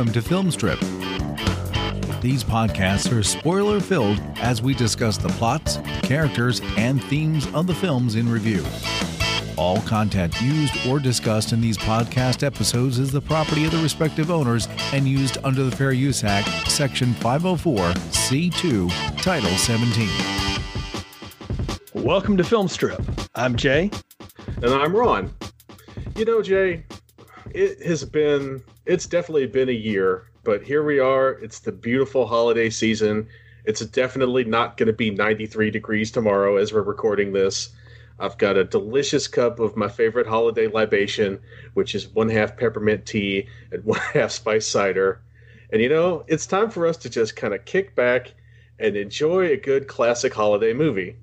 welcome to Filmstrip. These podcasts are spoiler filled as we discuss the plots, characters, and themes of the films in review. All content used or discussed in these podcast episodes is the property of the respective owners and used under the Fair Use Act, Section 504, C2, Title 17. Welcome to Filmstrip. I'm Jay. And I'm Ron. You know, Jay, it has been, it's definitely been a year, but here we are. It's the beautiful holiday season. It's definitely not going to be 93 degrees tomorrow as we're recording this. I've got a delicious cup of my favorite holiday libation, which is one half peppermint tea and one half spice cider. And you know, it's time for us to just kind of kick back and enjoy a good classic holiday movie.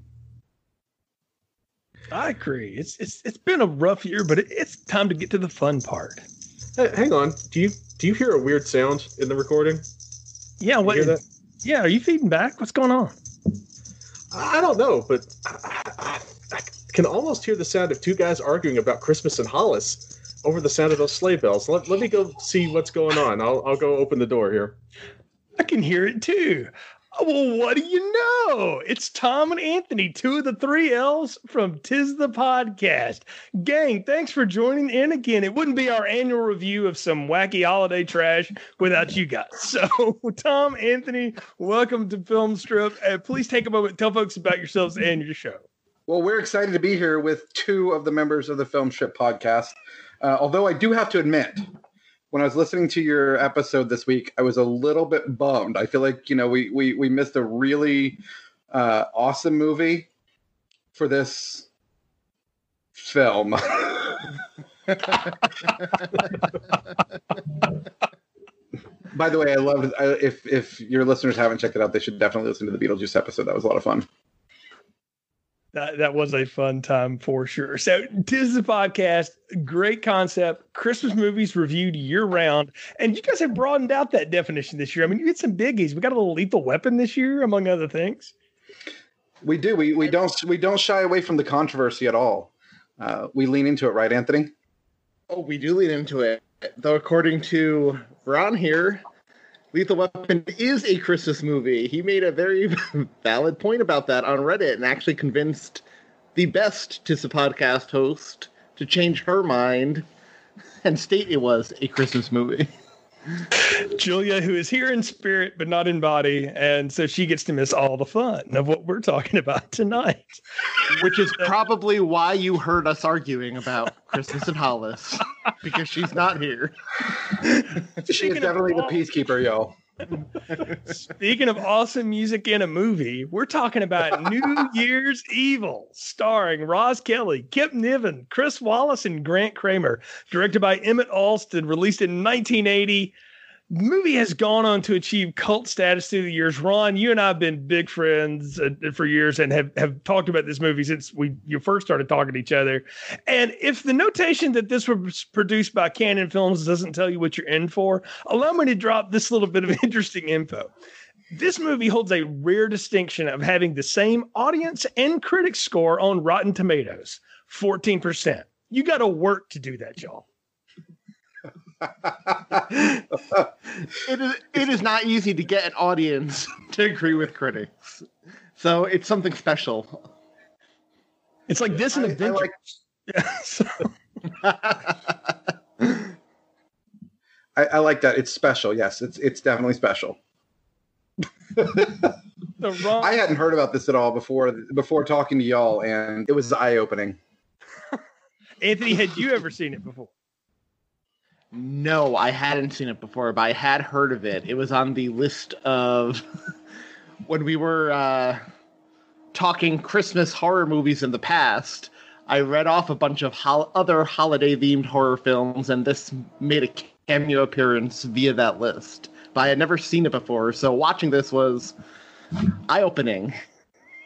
I agree. It's it's it's been a rough year, but it, it's time to get to the fun part. Hey, hang on. Do you do you hear a weird sound in the recording? Yeah. What? Yeah. Are you feeding back? What's going on? I don't know, but I, I, I can almost hear the sound of two guys arguing about Christmas and Hollis over the sound of those sleigh bells. Let, let me go see what's going on. I'll I'll go open the door here. I can hear it too. Well, what do you know? It's Tom and Anthony, two of the three L's from Tis the Podcast. Gang, thanks for joining in again. It wouldn't be our annual review of some wacky holiday trash without you guys. So, Tom, Anthony, welcome to Film Strip. Uh, please take a moment, tell folks about yourselves and your show. Well, we're excited to be here with two of the members of the Film Strip Podcast. Uh, although I do have to admit, when I was listening to your episode this week, I was a little bit bummed. I feel like you know we we we missed a really uh, awesome movie for this film. By the way, I loved. I, if if your listeners haven't checked it out, they should definitely listen to the Beetlejuice episode. That was a lot of fun that, that was a fun time for sure. So, tis the podcast, great concept. Christmas movies reviewed year round, and you guys have broadened out that definition this year. I mean, you get some biggies. We got a little Lethal Weapon this year, among other things. We do. We we don't we don't shy away from the controversy at all. Uh, we lean into it, right, Anthony? Oh, we do lean into it. Though, according to Ron here, Lethal Weapon is a Christmas movie. He made a very valid point about that on Reddit and actually convinced the best Tis the podcast host to change her mind and state it was a Christmas movie. Julia, who is here in spirit but not in body, and so she gets to miss all the fun of what we're talking about tonight. Which is probably why you heard us arguing about Christmas and Hollis because she's not here. she is definitely the peacekeeper, yo. Speaking of awesome music in a movie, we're talking about New Year's Evil, starring Roz Kelly, Kip Niven, Chris Wallace, and Grant Kramer, directed by Emmett Alston, released in 1980 movie has gone on to achieve cult status through the years. Ron, you and I have been big friends uh, for years and have, have talked about this movie since we you first started talking to each other. And if the notation that this was produced by Cannon Films doesn't tell you what you're in for, allow me to drop this little bit of interesting info. This movie holds a rare distinction of having the same audience and critic score on Rotten Tomatoes, 14%. You got to work to do that, y'all. It is it is not easy to get an audience to agree with critics. So it's something special. It's like this in a I, like, yeah, so. I, I, like that. It's special. Yes, it's it's definitely special. wrong- I hadn't heard about this at all before before talking to y'all, and it was eye opening. Anthony, had you ever seen it before? No, I hadn't seen it before, but I had heard of it. It was on the list of when we were uh, talking Christmas horror movies in the past. I read off a bunch of ho- other holiday themed horror films, and this made a cameo appearance via that list. But I had never seen it before, so watching this was eye opening.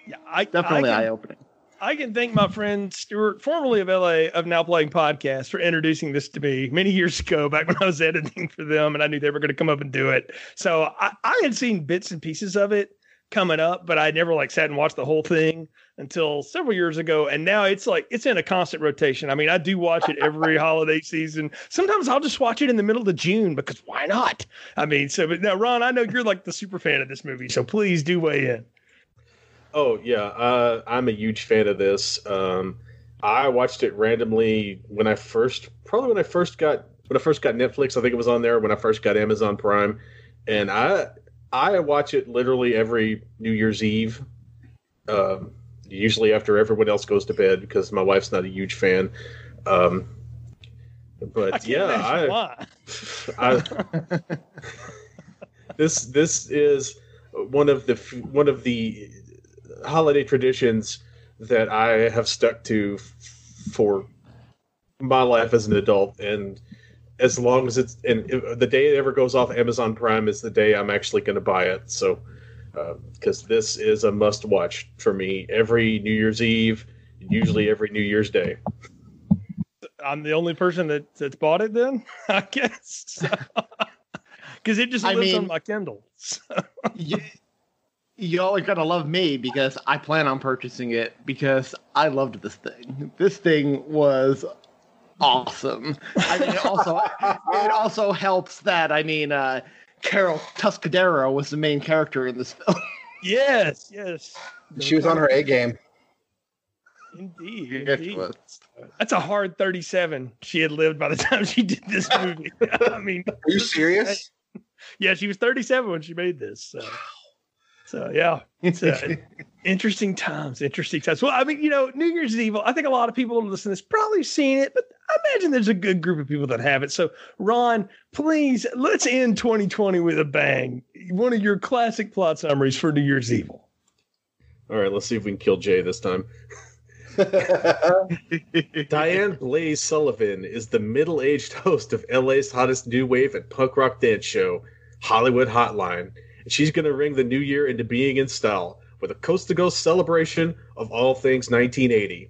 Yeah, I, definitely eye opening. I can thank my friend Stuart, formerly of LA, of Now Playing Podcast, for introducing this to me many years ago, back when I was editing for them, and I knew they were going to come up and do it. So I, I had seen bits and pieces of it coming up, but I never like sat and watched the whole thing until several years ago. And now it's like it's in a constant rotation. I mean, I do watch it every holiday season. Sometimes I'll just watch it in the middle of June because why not? I mean, so but now Ron, I know you're like the super fan of this movie, so please do weigh in. Oh yeah, uh, I'm a huge fan of this. Um, I watched it randomly when I first, probably when I first got when I first got Netflix. I think it was on there when I first got Amazon Prime, and I I watch it literally every New Year's Eve. Um, usually after everyone else goes to bed because my wife's not a huge fan. Um, but I yeah, I. I this this is one of the one of the holiday traditions that I have stuck to f- for my life as an adult, and as long as it's and if, the day it ever goes off Amazon Prime is the day I'm actually going to buy it. So uh, because this is a must watch for me every New Year's Eve, and usually every New Year's Day. I'm the only person that that's bought it. Then I guess because it just I lives on my Kindle. So- y- y'all are gonna love me because I plan on purchasing it because I loved this thing. This thing was awesome. I mean, it also it also helps that I mean, uh, Carol Tuscadero was the main character in this film. yes, yes, She was on her A game. indeed. Yes, indeed. was. That's a hard 37 she had lived by the time she did this movie. I mean, Are you serious? yeah, she was 37 when she made this. So, so yeah, it's uh, interesting times, interesting times. Well, I mean, you know, New Year's Evil, I think a lot of people who listen to this probably seen it, but I imagine there's a good group of people that have it. So, Ron, please, let's end 2020 with a bang. One of your classic plot summaries for New Year's Evil. All right, let's see if we can kill Jay this time. Diane Blaze Sullivan is the middle aged host of LA's hottest new wave and punk rock dance show, Hollywood Hotline. And she's going to ring the new year into being in style with a coast to coast celebration of all things 1980.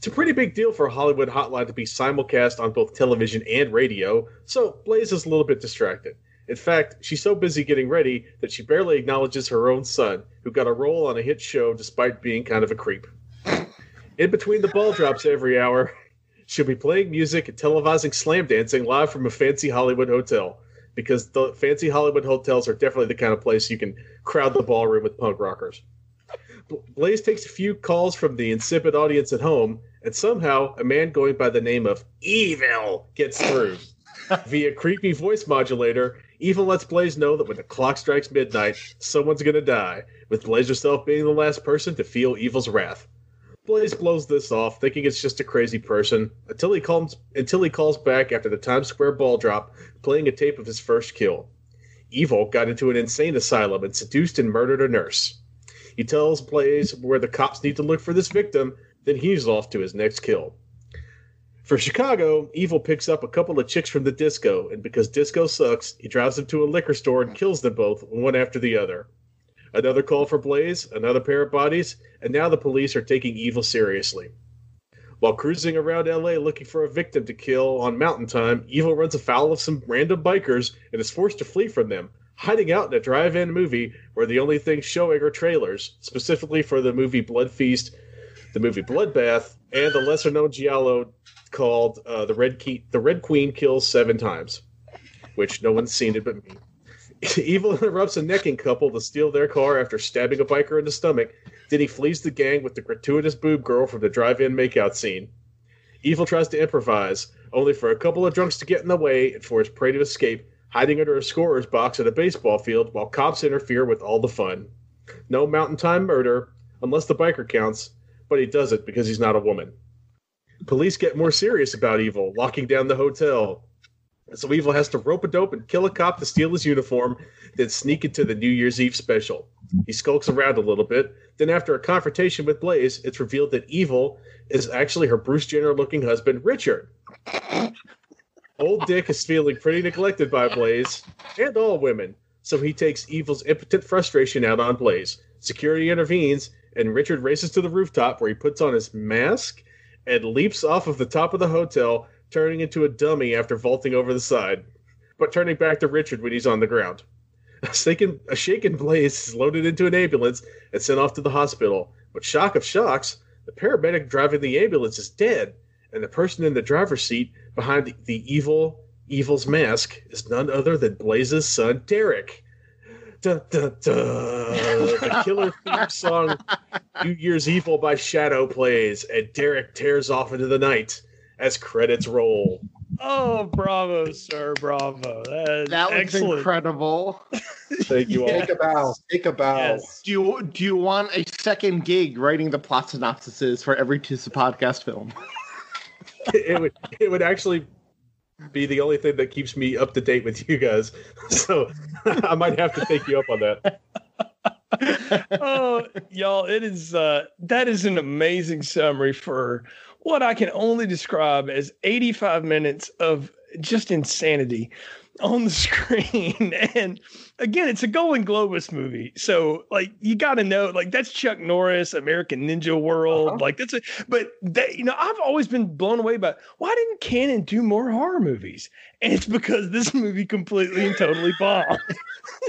It's a pretty big deal for Hollywood Hotline to be simulcast on both television and radio, so Blaze is a little bit distracted. In fact, she's so busy getting ready that she barely acknowledges her own son, who got a role on a hit show despite being kind of a creep. In between the ball drops every hour, she'll be playing music and televising slam dancing live from a fancy Hollywood hotel. Because the fancy Hollywood hotels are definitely the kind of place you can crowd the ballroom with punk rockers. Blaze takes a few calls from the insipid audience at home, and somehow a man going by the name of Evil gets through. Via creepy voice modulator, Evil lets Blaze know that when the clock strikes midnight, someone's gonna die, with Blaze herself being the last person to feel Evil's wrath. Blaze blows this off, thinking it's just a crazy person, until he calls until he calls back after the Times Square ball drop, playing a tape of his first kill. Evil got into an insane asylum and seduced and murdered a nurse. He tells Blaze where the cops need to look for this victim, then he's off to his next kill. For Chicago, Evil picks up a couple of chicks from the disco, and because disco sucks, he drives them to a liquor store and kills them both, one after the other. Another call for Blaze, another pair of bodies, and now the police are taking Evil seriously. While cruising around LA looking for a victim to kill on Mountain Time, Evil runs afoul of some random bikers and is forced to flee from them, hiding out in a drive in movie where the only things showing are trailers, specifically for the movie Blood Feast, the movie Bloodbath, and the lesser known Giallo called uh, the, Red the Red Queen Kills Seven Times, which no one's seen it but me. Evil interrupts a necking couple to steal their car after stabbing a biker in the stomach. Then he flees the gang with the gratuitous boob girl from the drive-in makeout scene. Evil tries to improvise, only for a couple of drunks to get in the way and for his prey to escape, hiding under a scorer's box at a baseball field while cops interfere with all the fun. No mountain time murder, unless the biker counts, but he does it because he's not a woman. Police get more serious about Evil, locking down the hotel, so Evil has to rope a dope and kill a cop to steal his uniform, then sneak into the New Year's Eve special. He skulks around a little bit. Then, after a confrontation with Blaze, it's revealed that Evil is actually her Bruce Jenner looking husband, Richard. Old Dick is feeling pretty neglected by Blaze, and all women, so he takes Evil's impotent frustration out on Blaze. Security intervenes, and Richard races to the rooftop where he puts on his mask and leaps off of the top of the hotel, turning into a dummy after vaulting over the side, but turning back to Richard when he's on the ground. A shaken, a shaken Blaze is loaded into an ambulance and sent off to the hospital. But shock of shocks, the paramedic driving the ambulance is dead, and the person in the driver's seat behind the, the evil evil's mask is none other than Blaze's son Derek. The killer theme song New Year's Evil by Shadow plays, and Derek tears off into the night as credits roll. Oh, bravo, sir, bravo! That, That was excellent. incredible. Thank you all. Take a bow. Take a bow. Yes. Do you do you want a second gig writing the plot synopsises for every Tis the podcast film? it would it would actually be the only thing that keeps me up to date with you guys. So I might have to take you up on that. oh, y'all, it is uh that is an amazing summary for what I can only describe as 85 minutes of just insanity on the screen. And again, it's a Golan Globus movie. So like you gotta know, like that's Chuck Norris, American Ninja World. Uh-huh. Like that's a but that you know, I've always been blown away by why didn't Cannon do more horror movies? And it's because this movie completely and totally bombed.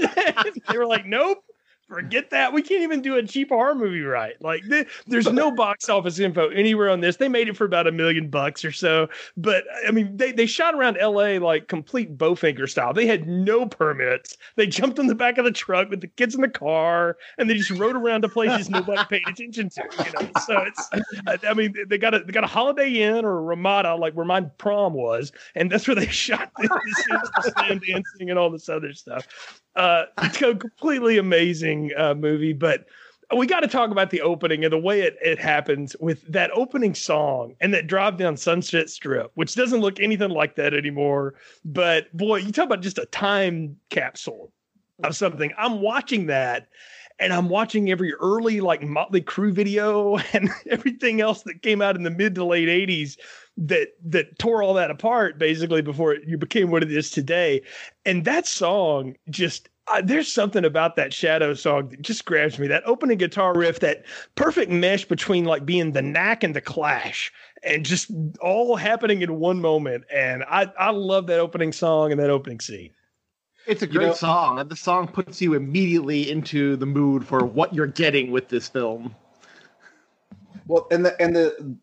they were like, nope, forget that. We can't even do a cheap horror movie right. Like, th- there's no box office info anywhere on this. They made it for about a million bucks or so. But I mean, they, they shot around LA like complete Bowfinger style. They had no permits. They jumped in the back of the truck with the kids in the car and they just rode around to places nobody paid attention to. You know, so it's, I, mean, they got a they got a Holiday Inn or a Ramada, like where my prom was, and that's where they shot the, the scenes of Sam dancing and all this other stuff. Uh, it's a completely amazing uh, movie, but we got to talk about the opening and the way it, it happens with that opening song and that drive down Sunset Strip, which doesn't look anything like that anymore. But boy, you talk about just a time capsule of something. I'm watching that and I'm watching every early like Motley Crue video and everything else that came out in the mid to late 80s that that tore all that apart basically before you became what it is today. And that song just uh, there's something about that shadow song that just grabs me. That opening guitar riff, that perfect mesh between like being the knack and the clash, and just all happening in one moment. And I I love that opening song and that opening scene. It's a You great know- song, and the song puts you immediately into the mood for what you're getting with this film. Well, and the and the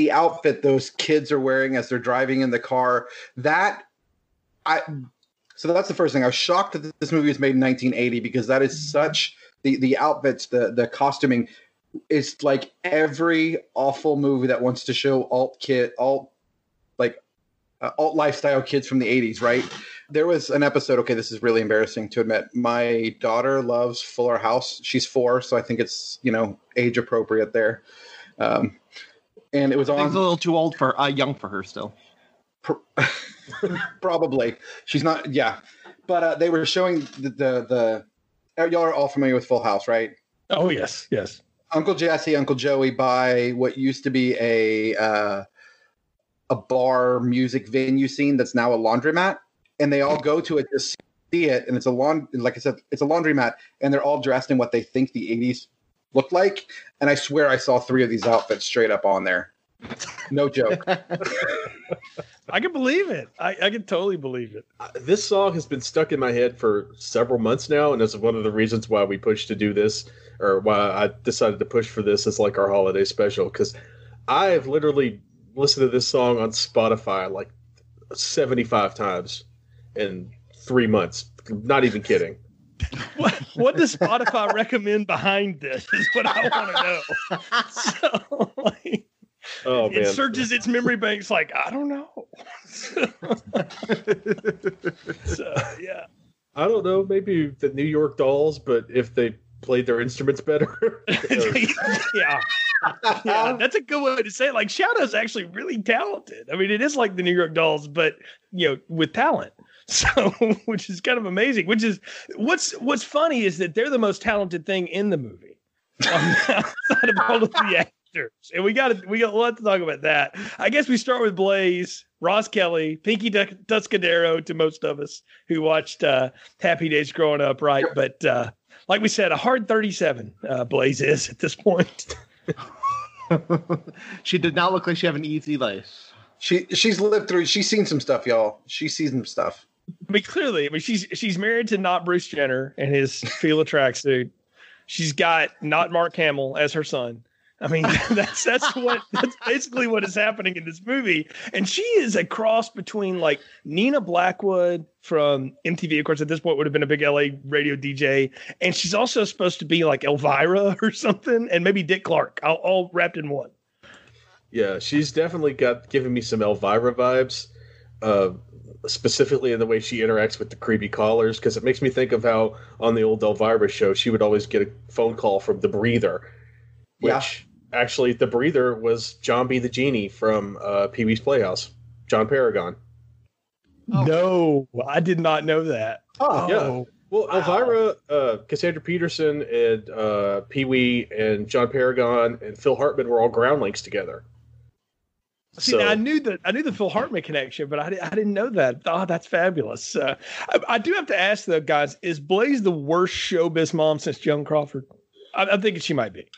the outfit those kids are wearing as they're driving in the car, that I so that's the first thing. I was shocked that this movie was made in 1980 because that is such the the outfits, the the costuming is like every awful movie that wants to show alt kid alt like uh, alt lifestyle kids from the 80s, right? There was an episode. Okay, this is really embarrassing to admit. My daughter loves Fuller House. She's four, so I think it's you know age appropriate there. Um, and it was I think it's a little too old for uh, young for her still. probably. She's not. Yeah, but uh, they were showing the, the the y'all are all familiar with Full House, right? Oh yes, yes. Uncle Jesse, Uncle Joey buy what used to be a uh, a bar music venue scene that's now a laundromat, and they all go to it to see it, and it's a lawn. Like I said, it's a laundromat, and they're all dressed in what they think the '80s looked like. And I swear I saw three of these outfits straight up on there. No joke. I can believe it. I, I can totally believe it. Uh, This song has been stuck in my head for several months now, and that's one of the reasons why we pushed to do this, or why I decided to push for this as like our holiday special. Because I've literally listened to this song on Spotify like seventy-five times in three months. Not even kidding. What, what does Spotify recommend behind this? Is what I want to know. So, like, Oh man, it searches its memory banks. Like I don't know. so yeah. I don't know. Maybe the New York Dolls, but if they played their instruments better. yeah. Yeah, that's a good way to say it. Like Shadow's actually really talented. I mean, it is like the New York Dolls, but you know, with talent. So, which is kind of amazing. Which is what's what's funny is that they're the most talented thing in the movie, um, outside of all of the actors. And we got we got a lot to talk about that. I guess we start with Blaze, Roz Kelly, Pinky Duck- Tuscadero to most of us who watched uh, Happy Days growing up, right? But uh, like we said, a hard thirty-seven. Uh, Blaze is at this point. she did not look like she had an easy life. she she's lived through. She's seen some stuff, y'all. She's seen some stuff. I mean, clearly, I mean, she's she's married to not Bruce Jenner and his Fila tracksuit. She's got not Mark Hamill as her son. I mean, that's that's what that's basically what is happening in this movie. And she is a cross between like Nina Blackwood from MTV, of course, at this point would have been a big LA radio DJ, and she's also supposed to be like Elvira or something, and maybe Dick Clark, all, all wrapped in one. Yeah, she's definitely got giving me some Elvira vibes, uh, specifically in the way she interacts with the creepy callers. Because it makes me think of how on the old Elvira show she would always get a phone call from the breather, which Yeah. actually the breather was Jambi the genie from uh, Pee Wee's Playhouse, John Paragon. Oh. No, I did not know that. Oh, Yeah. Well, Elvira, uh, Cassandra Peterson, and uh, Pee Wee, and John Paragon, and Phil Hartman were all groundlings together. See, now I knew that I knew the Phil Hartman connection, but I, I didn't know that. Oh, that's fabulous. Uh, I, I do have to ask though, guys, is Blaze the worst showbiz mom since Joan Crawford? I, I'm thinking she might be.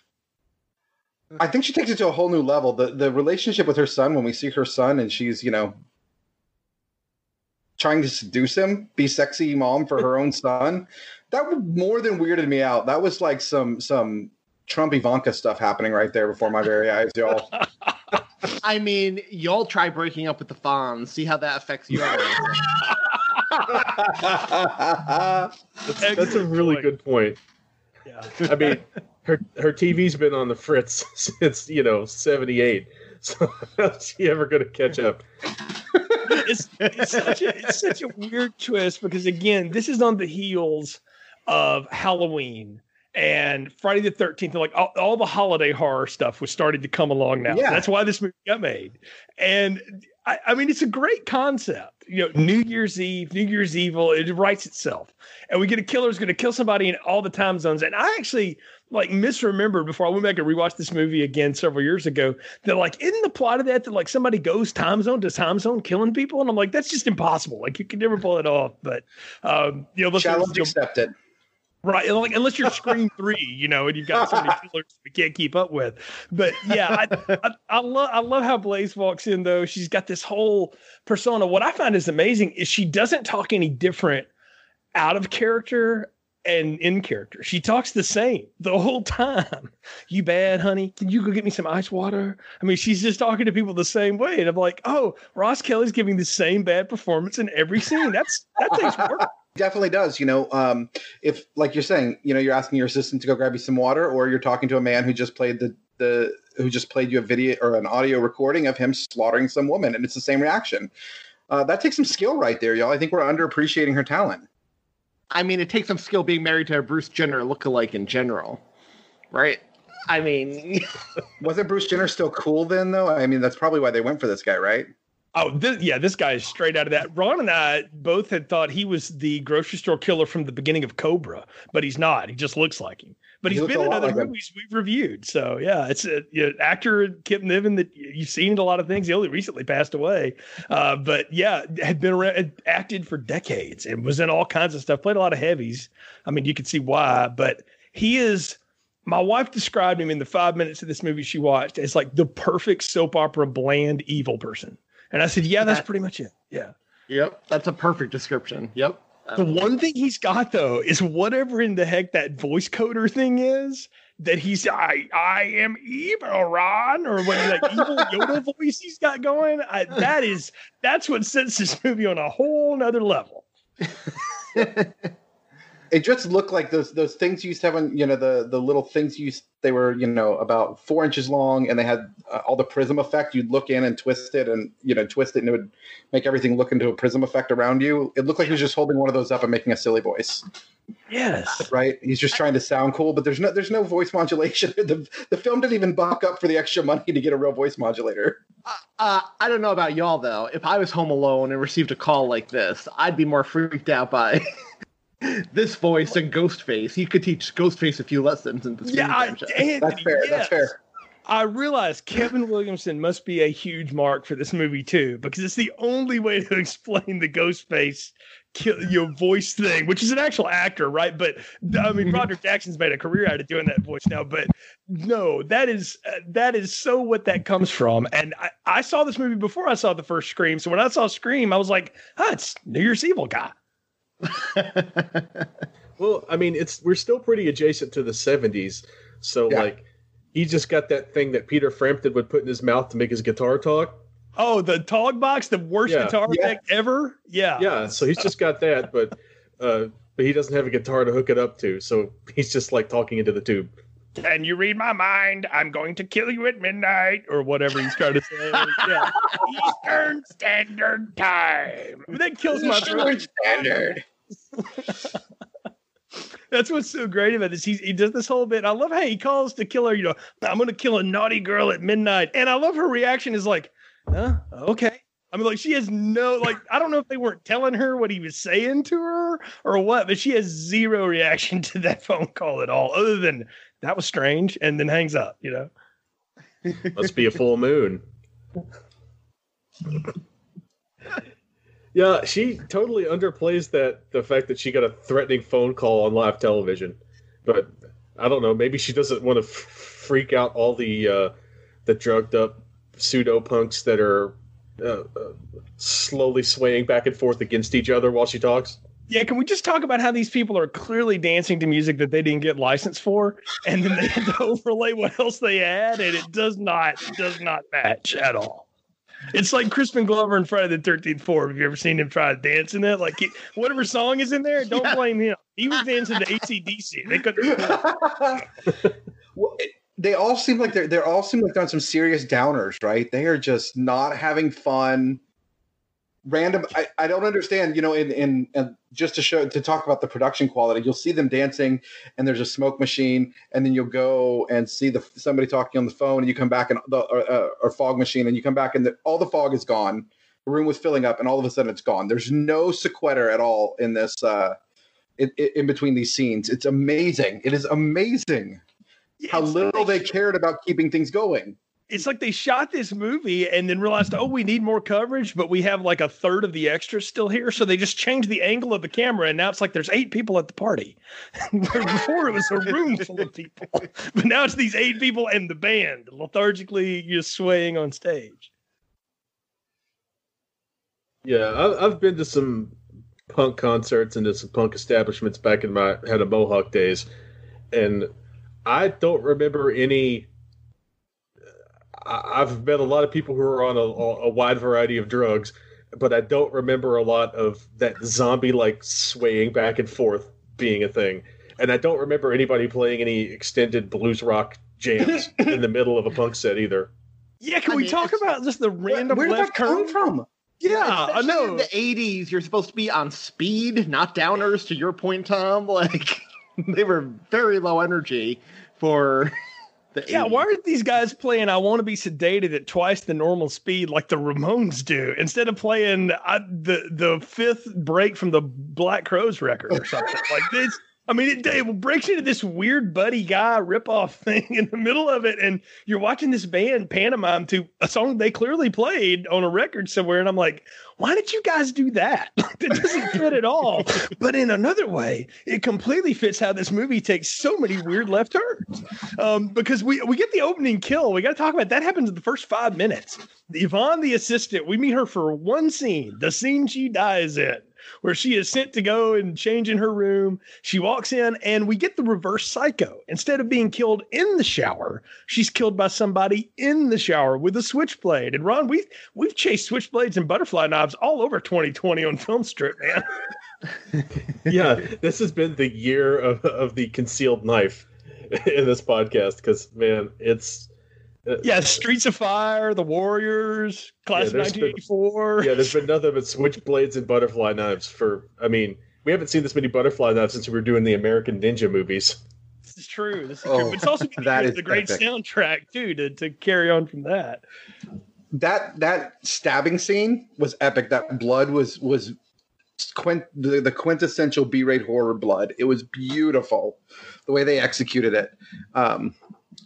I think she takes it to a whole new level. The the relationship with her son when we see her son and she's, you know, trying to seduce him, be sexy mom for her own son. That more than weirded me out. That was like some some Trump Ivanka stuff happening right there before my very eyes, y'all. I mean, y'all try breaking up with the Fonz. See how that affects you. That's, that's a really point. good point. Yeah. I mean, her her TV's been on the fritz since you know '78. So how's she ever going to catch up? it's, it's such a it's such a weird twist because again, this is on the heels of Halloween and Friday the Thirteenth. Like all, all the holiday horror stuff was starting to come along now. Yeah. That's why this movie got made. And I, I mean, it's a great concept. You know, New Year's Eve, New Year's Evil, it writes itself. And we get a killer who's going to kill somebody in all the time zones. And I actually like misremembered before I went back and rewatched this movie again several years ago that like isn't the plot of that that like somebody goes time zone to time zone killing people and I'm like that's just impossible like you can never pull it off but um you know let's Challenge accepted. Right like unless you're Scream three you know and you've got so many killers we can't keep up with but yeah I, I, I love I love how Blaze walks in though she's got this whole persona what I find is amazing is she doesn't talk any different out of character and in character. She talks the same the whole time. You bad, honey? Can you go get me some ice water? I mean, she's just talking to people the same way. And I'm like, oh, Roz Kelly's giving the same bad performance in every scene. That's that takes work. Definitely does. You know, um, if like you're saying, you know, you're asking your assistant to go grab you some water, or you're talking to a man who just played the the who just played you a video or an audio recording of him slaughtering some woman, and it's the same reaction. Uh, that takes some skill right there, y'all. I think we're underappreciating her talent. I mean, it takes some skill being married to a Bruce Jenner lookalike in general, right? I mean, Wasn't Bruce Jenner still cool then, though? I mean, that's probably why they went for this guy, right? Oh, this, yeah, this guy is straight out of that. Ron and I both had thought he was the grocery store killer from the beginning of Cobra, but he's not. He just looks like him. But He he's looks been in other like him. movies we've reviewed. So yeah, it's a you know, actor Kip Niven that you've seen in a lot of things. He only recently passed away, uh, but yeah, had been around, had acted for decades and was in all kinds of stuff. Played a lot of heavies. I mean, you can see why. But he is. My wife described him in the five minutes of this movie she watched as like the perfect soap opera bland evil person. And I said, yeah, that's That- pretty much it. Yeah. yep, that's a perfect description. Yep. The one thing he's got though is whatever in the heck that voice coder thing is that he's I I am evil Ron or what like evil Yoda voice he's got going. I, that is that's what sets this movie on a whole nother level. It just looked like those those things you used to have on, you know, the the little things you used, they were, you know, about four inches long, and they had uh, all the prism effect. You'd look in and twist it, and you know, twist it, and it would make everything look into a prism effect around you. It looked like he was just holding one of those up and making a silly voice. Yes. right? He's just trying to sound cool, but there's no there's no voice modulation. The the film didn't even buck up for the extra money to get a real voice modulator. Uh, I don't know about y'all though. If I was home alone and received a call like this, I'd be more freaked out by this voice and Ghostface. He could teach Ghostface a few lessons in the Scream Yeah, I, franchise. Anthony, That's fair. yes. That's fair. I realize Kevin Williamson must be a huge mark for this movie too, because it's the only way to explain the ghost face kill, you know, voice thing, which is an actual actor, right? But I mean, Roderick Jackson's made a career out of doing that voice now. But no, that is uh, that is so what that comes from. And I, I saw this movie before I saw the first Scream. So when I saw Scream, I was like, "Huh, it's New Year's Evil guy." well, I mean, it's we're still pretty adjacent to the '70s, so Yeah. like he just got that thing that Peter Frampton would put in his mouth to make his guitar talk. Oh, the Talk Box, the worst Yeah. guitar Yeah. effect ever. Yeah. Yeah, so he's just got that, but uh, but he doesn't have a guitar to hook it up to, so he's just like talking into the tube. Can you read my mind? I'm going to kill you at midnight, or whatever he's trying to say. yeah. Eastern Standard Time. That kills my throat. standard. That's what's so great about this. He, he does this whole bit. I love how he calls the killer, you know, I'm going to kill a naughty girl at midnight. And I love her reaction is like, huh? Okay. I mean, like, she has no, like, I don't know if they weren't telling her what he was saying to her or what, but she has zero reaction to that phone call at all, other than that was strange, and then hangs up, you know? Must be a full moon. yeah, she totally underplays that the fact that she got a threatening phone call on live television. But I don't know, maybe she doesn't want to f- freak out all the uh, the drugged up pseudo punks that are uh, uh, slowly swaying back and forth against each other while she talks. Yeah, can we just talk about how these people are clearly dancing to music that they didn't get license for, and then they had to overlay what else they had, and it does not does not match at all. It's like Crispin Glover in Friday the Thirteenth Four. Have you ever seen him try to dance in it? Like he, whatever song is in there, don't Yeah. blame him. He was dancing to ACDC. They couldn't. well, it- they all seem like they're they're all seem like they're on some serious downers, right? They are just not having fun. Random. I, I don't understand. You know, in in and just to show to talk about the production quality, you'll see them dancing, and there's a smoke machine, and then you'll go and see the somebody talking on the phone, and you come back and the or, uh, or fog machine, and you come back and the, all the fog is gone. The room was filling up, and all of a sudden it's gone. There's no sequitur at all in this. uh in, in between these scenes, it's amazing. It is amazing how little they cared about keeping things going. It's like they shot this movie and then realized, oh, we need more coverage, but we have like a third of the extras still here. So they just changed the angle of the camera, and now it's like there's eight people at the party. Before it was a room full of people, but now it's these eight people and the band lethargically just swaying on stage. Yeah, I've been to some punk concerts and to some punk establishments back in my had a Mohawk days, and I don't remember any. I- I've met a lot of people who are on a, a wide variety of drugs, but I don't remember a lot of that zombie like swaying back and forth being a thing, and I don't remember anybody playing any extended blues rock jams in the middle of a punk set either. Yeah, can I we mean, talk about just the random Where did left that come turn? from? Yeah, I know. In the '80s, you're supposed to be on speed, not downers. To your point, Tom, like they were very low energy for the Yeah, 80s. why aren't these guys playing I Want to Be Sedated at twice the normal speed like the Ramones do instead of playing uh, the the fifth break from the Black Crowes record or something? like this. I mean, it, it breaks into this weird Buddy Guy ripoff thing in the middle of it, and you're watching this band pantomime to a song they clearly played on a record somewhere, and I'm like, why did you guys do that? That doesn't fit at all. But in another way, it completely fits how this movie takes so many weird left turns um, because we we get the opening kill. We got to talk about that. Happens in the first five minutes. Yvonne, the assistant, we meet her for one scene, the scene she dies in, where she is sent to go and change in her room. She walks in, and we get the reverse psycho. Instead of being killed in the shower, she's killed by somebody in the shower with a switchblade. And Ron, we've we've chased switchblades and butterfly knives all over 2020 on film strip, man. yeah, this has been the year of, of the concealed knife in this podcast because man, it's Yeah, Streets of Fire, The Warriors, Class of Yeah, there's been- 1984. yeah. There's been nothing but switchblades and butterfly knives for. I mean, we haven't seen this many butterfly knives since we were doing the American Ninja movies. This is true. This is Oh, true. But it's also been that the, the great epic. soundtrack too to, to carry on from that. That that stabbing scene was epic. That blood was was quint, the, the quintessential B-rate horror blood. It was beautiful, the way they executed it. Um,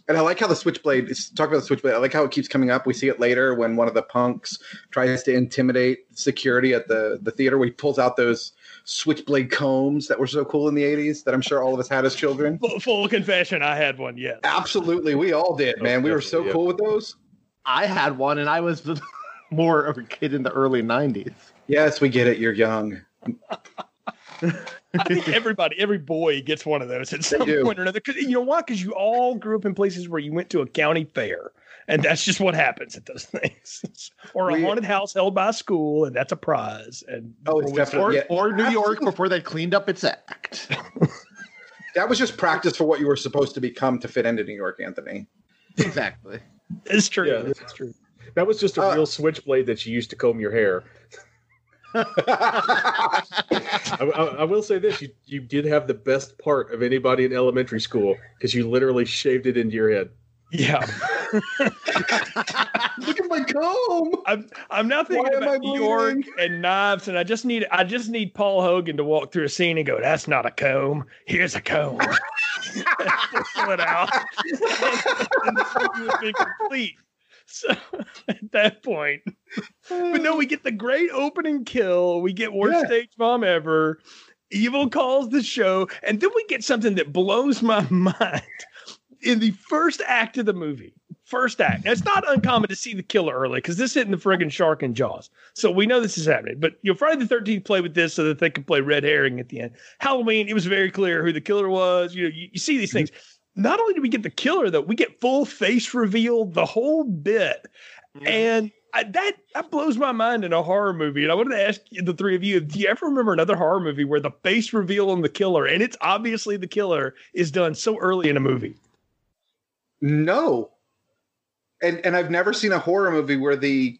And I like how the switchblade. Is, talk about the switchblade. I like how it keeps coming up. We see it later when one of the punks tries to intimidate security at the the theater. Where he pulls out those switchblade combs that were so cool in the '80s that I'm sure all of us had as children. Full, full confession, I had one. Yes. Absolutely, we all did, oh, man. We were so definitely, yeah. cool with those. I had one, and I was more of a kid in the early '90s. Yes, we get it. You're young. I think everybody, every boy gets one of those at some point or another. Because you know why? Because you all grew up in places where you went to a county fair, and that's just what happens at those things. or a We- haunted house held by a school, and that's a prize. And Oh, it's definitely- Or, Yeah, or New York before they cleaned up its act. That was just practice for what you were supposed to become to fit into New York, Anthony. exactly. It's true. Yeah. It's true. That was just a Uh, real switchblade that you used to comb your hair. I, I, I will say this: you you did have the best part of anybody in elementary school because you literally shaved it into your head. Yeah. Look at my comb. I'm I'm now thinking Why about New York and knives, and I just need I just need Paul Hogan to walk through a scene and go, "That's not a comb. Here's a comb." Pull it out, and the movie would be complete. So at that point, but no, we get the great opening kill. We get worst Yeah. stage bomb ever. Evil calls the show, and then we get something that blows my mind in the first act of the movie. First act. Now, it's not uncommon to see the killer early because this hitting the friggin' shark and jaws. So we know this is happening. But you know, Friday the Thirteenth play with this so that they can play red herring at the end. Halloween, it was very clear who the killer was. You know, you, you see these things. Not only do we get the killer, though, we get full face reveal, the whole bit, mm-hmm. and I, that that blows my mind in a horror movie. And I wanted to ask the three of you: Do you ever remember another horror movie where the face reveal on the killer, and it's obviously the killer, is done so early in a movie? No. And and I've never seen a horror movie where the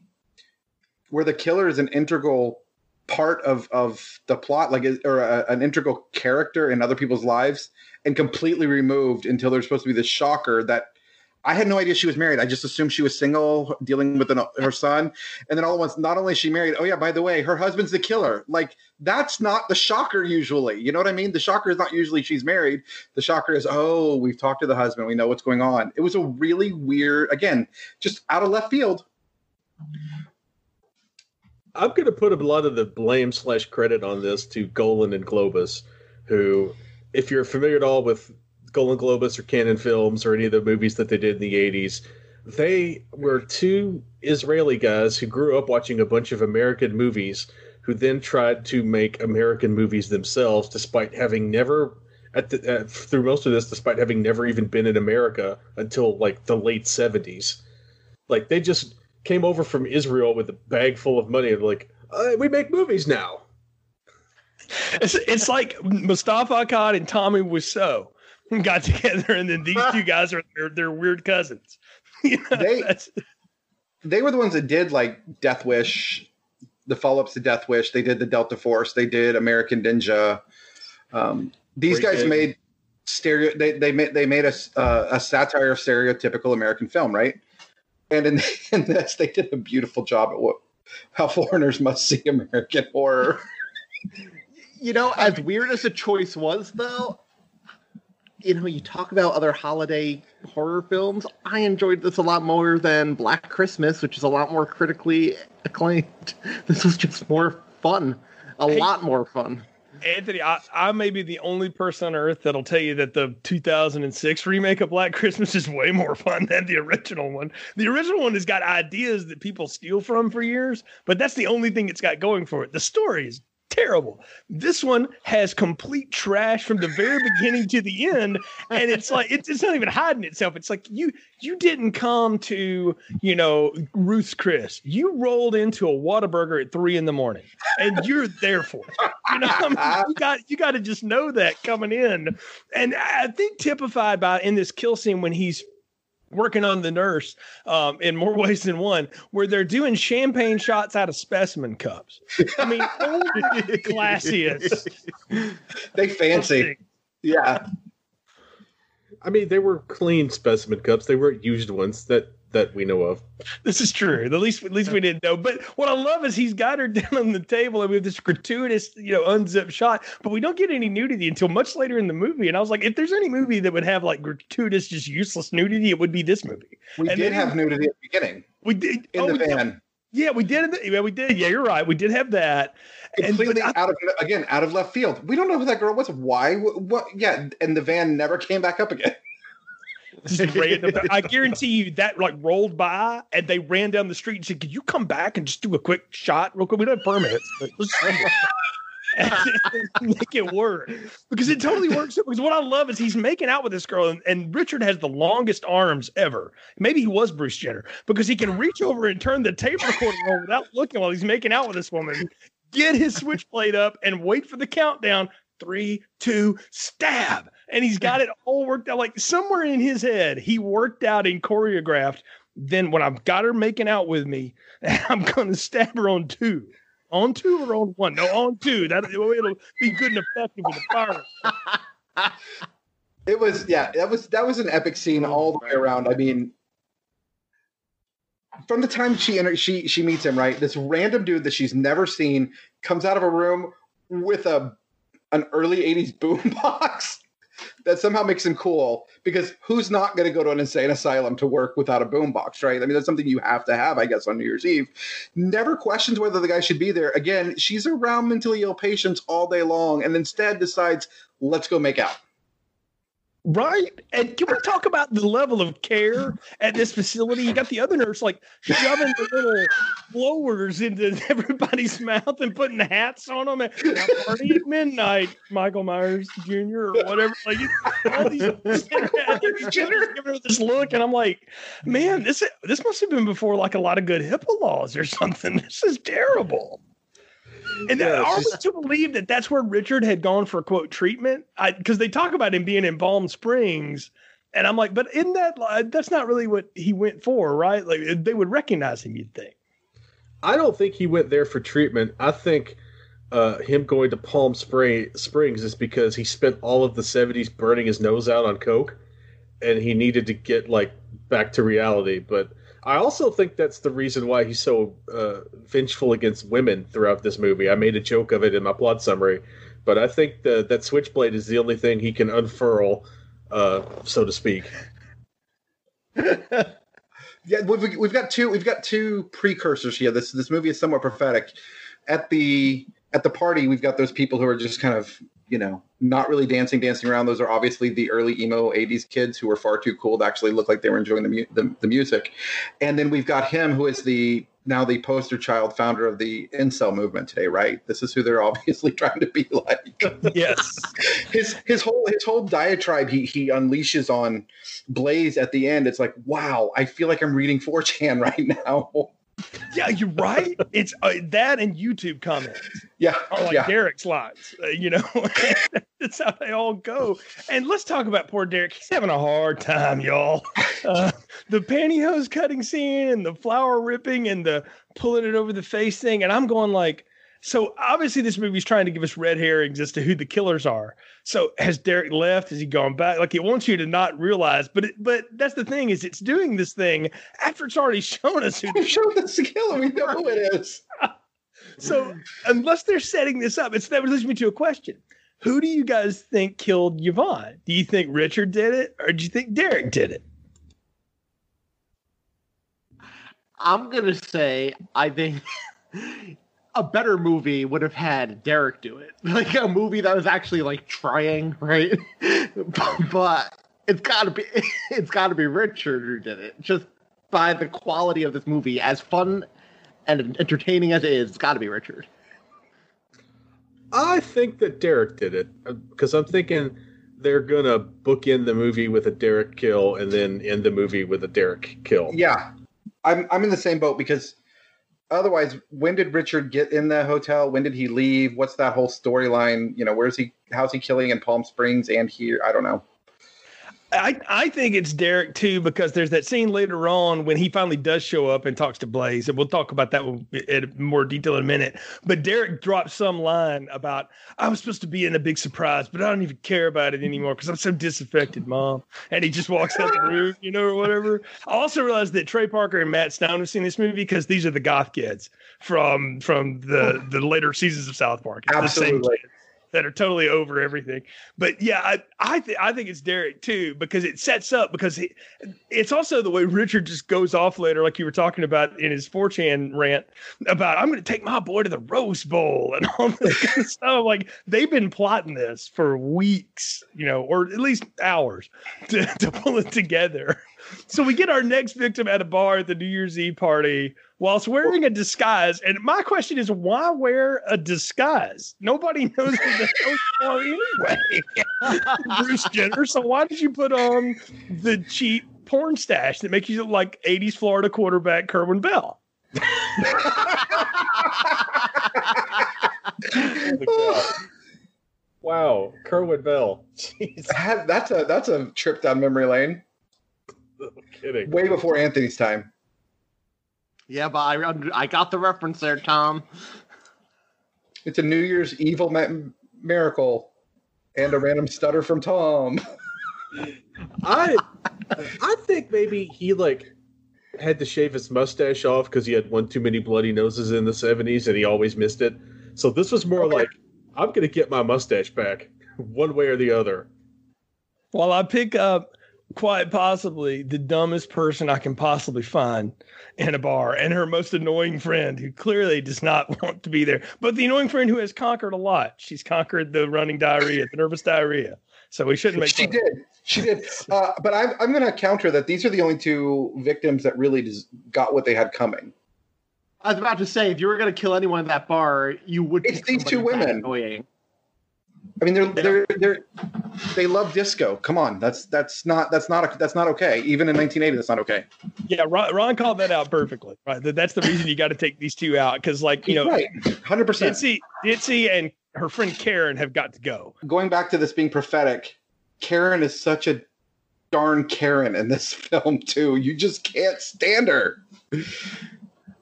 where the killer is an integral part of of the plot like or a, an integral character in other people's lives and completely removed until there's supposed to be this shocker that I had no idea she was married. I just assumed she was single, dealing with an, her son, and then all at once, not only she married. Oh yeah, by the way, her husband's the killer. Like that's not the shocker usually. You know what I mean? The shocker is not usually she's married. The shocker is, oh, we've talked to the husband. We know what's going on. It was a really weird, again, just out of left field. I'm going to put a lot of the blame slash credit on this to Golan and Globus, who, if you're familiar at all with Golan Globus or Cannon Films or any of the movies that they did in the 80s, they were two Israeli guys who grew up watching a bunch of American movies who then tried to make American movies themselves despite having never. At the, uh, through most of this, despite having never even been in America until like the late 70s. Like they just came over from Israel with a bag full of money and like, uh, we make movies now. It's, it's like Moustapha Akkad and Tommy Wiseau got together, and then these two guys are they're, they're weird cousins. You know, They- They were the ones that did like Death Wish, the follow ups to Death Wish. They did the Delta Force. They did American Ninja. Um, these Great guys game. made stereo. They they made they made a s- uh, a satire of stereotypical American film, right? And in, in this, they did a beautiful job at what how foreigners must see American horror. You know, as weird as the choice was, though, you know, you talk about other holiday horror films. I enjoyed this a lot more than Black Christmas, which is a lot more critically acclaimed. This was just more fun, a Hey- lot more fun. Anthony, I, I may be the only person on earth that'll tell you that the 2006 remake of Black Christmas is way more fun than the original one. The original one has got ideas that people steal from for years, but that's the only thing it's got going for it. The story is terrible. This one has complete trash from the very beginning to the end, and it's like it's, it's not even hiding itself. It's like you you didn't come to you know Ruth's Chris. You rolled into a Whataburger at three in the morning, and you're there for it. You know, I mean, you got you got to just know that coming in, and I think typified by in this kill scene when he's working on the nurse um, in more ways than one, where they're doing champagne shots out of specimen cups. I mean, old classiest. they fancy, yeah. I mean, they were clean specimen cups. They weren't used ones. That that we know of. This is true. At least, at least we didn't know. But what I love is he's got her down on the table, and we have this gratuitous, you know, unzipped shot. But we don't get any nudity until much later in the movie. And I was like, if there's any movie that would have like gratuitous, just useless nudity, it would be this movie. We And did then- have nudity at the beginning We did in oh, the we- van, Yeah, we did. Yeah, we did. Yeah, you're right. We did have that. And completely I- out of again out of left field. We don't know who that girl was. Why? What? what yeah, and the van never came back up again. Just. I guarantee you that like rolled by and they ran down the street and said, "Could you come back and just do a quick shot real quick? We don't have permits, but make it work because it totally works. Because what I love is he's making out with this girl, and, and Richard has the longest arms ever. Maybe he was Bruce Jenner because he can reach over and turn the tape recorder on without looking while he's making out with this woman. Get his switchblade up and wait for the countdown. Three, two, stab. And he's got it all worked out. Like somewhere in his head, he worked out and choreographed. Then when I've got her making out with me, I'm going to stab her on two. On two or on one? No, on two. That it'll be good and effective with the fire. It was yeah, that was that was an epic scene all the way around. I mean, from the time she enter, she she meets him, right? This random dude that she's never seen comes out of a room with a an early '80s boombox that somehow makes him cool. Because who's not going to go to an insane asylum to work without a boombox, right? I mean, that's something you have to have, I guess, on New Year's Eve. Never questions whether the guy should be there. Again, she's around mentally ill patients all day long, and instead decides, let's go make out. Right? And can we talk about the level of care at this facility? You got the other nurse like shoving the little blowers into everybody's mouth and putting hats on them. Party at midnight, Michael Myers Jr. or whatever. Like all these giving her this look, and I'm like, man, this this must have been before like a lot of good HIPAA laws or something. This is terrible. And Yeah, are we to believe that that's where Richard had gone for quote treatment? Because they talk about him being in Palm Springs, and I'm like, but in that that's not really what he went for, right? Like they would recognize him, you'd think. I don't think he went there for treatment. I think uh, him going to Palm Spring, Springs is because he spent all of the 70s burning his nose out on coke and he needed to get like back to reality. But I also think that's the reason why he's so uh, vengeful against women throughout this movie. I made a joke of it in my plot summary, but I think the, that switchblade is the only thing he can unfurl, uh, so to speak. Yeah, we've, we've got two we've got two precursors here. This this movie is somewhat prophetic. At the at the party, we've got those people who are just kind of you know not really dancing, dancing around. Those are obviously the early emo '80s kids who were far too cool to actually look like they were enjoying the mu- the, the music. And then we've got him who is the now the poster child founder of the incel movement today. Right? This is who they're obviously trying to be like Yes. his his whole his whole diatribe he he unleashes on Blaze at the end. It's like, wow, I feel like I'm reading 4chan right now. Yeah, you're right. It's uh, that and YouTube comments. Yeah, Or like yeah. Derek's lines, uh, you know. That's how they all go. And let's talk about poor Derek. He's having a hard time, y'all. Uh, the pantyhose cutting scene and the flower ripping and the pulling it over the face thing. And I'm going like, so obviously this movie's trying to give us red herrings as to who the killers are. So has Derek left? Has he gone back? Like it wants you to not realize, but it, but that's the thing is it's doing this thing after it's already shown us who. We've shown this killer. We know who it is. So unless they're setting this up, it's that leads me to a question. Who do you guys think killed Yvonne? Do you think Richard did it or do you think Derek did it? I'm gonna say I think a better movie would have had Derek do it, like a movie that was actually like trying, right? but it's gotta be it's gotta be Richard who did it, just by the quality of this movie, as fun and entertaining as it is. It's gotta be Richard. I think that Derek did it uh, because I'm thinking they're gonna book in the movie with a Derek kill and then end the movie with a Derek kill. Yeah, I'm I'm in the same boat because otherwise, when did Richard get in the hotel? When did he leave? What's that whole storyline? You know, where's he? How's he killing in Palm Springs and here? I don't know. I, I think it's Derek too because there's that scene later on when he finally does show up and talks to Blaze, and we'll talk about that in more detail in a minute. But Derek drops some line about I was supposed to be in a big surprise, but I don't even care about it anymore because I'm so disaffected, Mom. And he just walks out the room, you know, or whatever. I also realized that Trey Parker and Matt Stone have seen this movie because these are the goth kids from from the the later seasons of South Park. It's Absolutely that are totally over everything. But yeah, I I, th- I think it's Derek too because it sets up because he, it's also the way Richard just goes off later, like you were talking about in his 4chan rant about I'm going to take my boy to the Rose Bowl and all this kind of stuff. Like they've been plotting this for weeks, you know, or at least hours to, to pull it together. So we get our next victim at a bar at the New Year's Eve party whilst wearing a disguise. And my question is, why wear a disguise? Nobody knows who the hell you are anyway, Bruce Jenner. So why did you put on the cheap porn stash that makes you look like 80s Florida quarterback Kerwin Bell? wow, Kerwin Bell. Jeez. That's a that's a trip down memory lane. No kidding. Way before Anthony's time. Yeah, but I I got the reference there, Tom. It's a New Year's evil ma- miracle, and a random stutter from Tom. I I think maybe he like had to shave his mustache off because he had one too many bloody noses in the seventies, and he always missed it. So this was more Okay. like I'm gonna get my mustache back, one way or the other. Well, I pick up quite possibly the dumbest person I can possibly find in a bar and her most annoying friend who clearly does not want to be there, but the annoying friend who has conquered a lot. She's conquered the running diarrhea, the nervous diarrhea. So we shouldn't make she fun. did. She did. Uh, but I'm, I'm going to counter that these are the only two victims that really just got what they had coming. I was about to say, if you were going to kill anyone at that bar, you would. It's pick these two somebody that women. Annoying. I mean, they're they're they're they love disco. Come on, that's that's not that's not a, that's not okay. Even in 1980, that's not okay. Yeah, Ron, Ron called that out perfectly. Right, that's the reason you got to take these two out because, like, you know, right, hundred percent. Ditzy, Ditzy, and her friend Karen have got to go. Going back to this being prophetic, Karen is such a darn Karen in this film too. You just can't stand her. But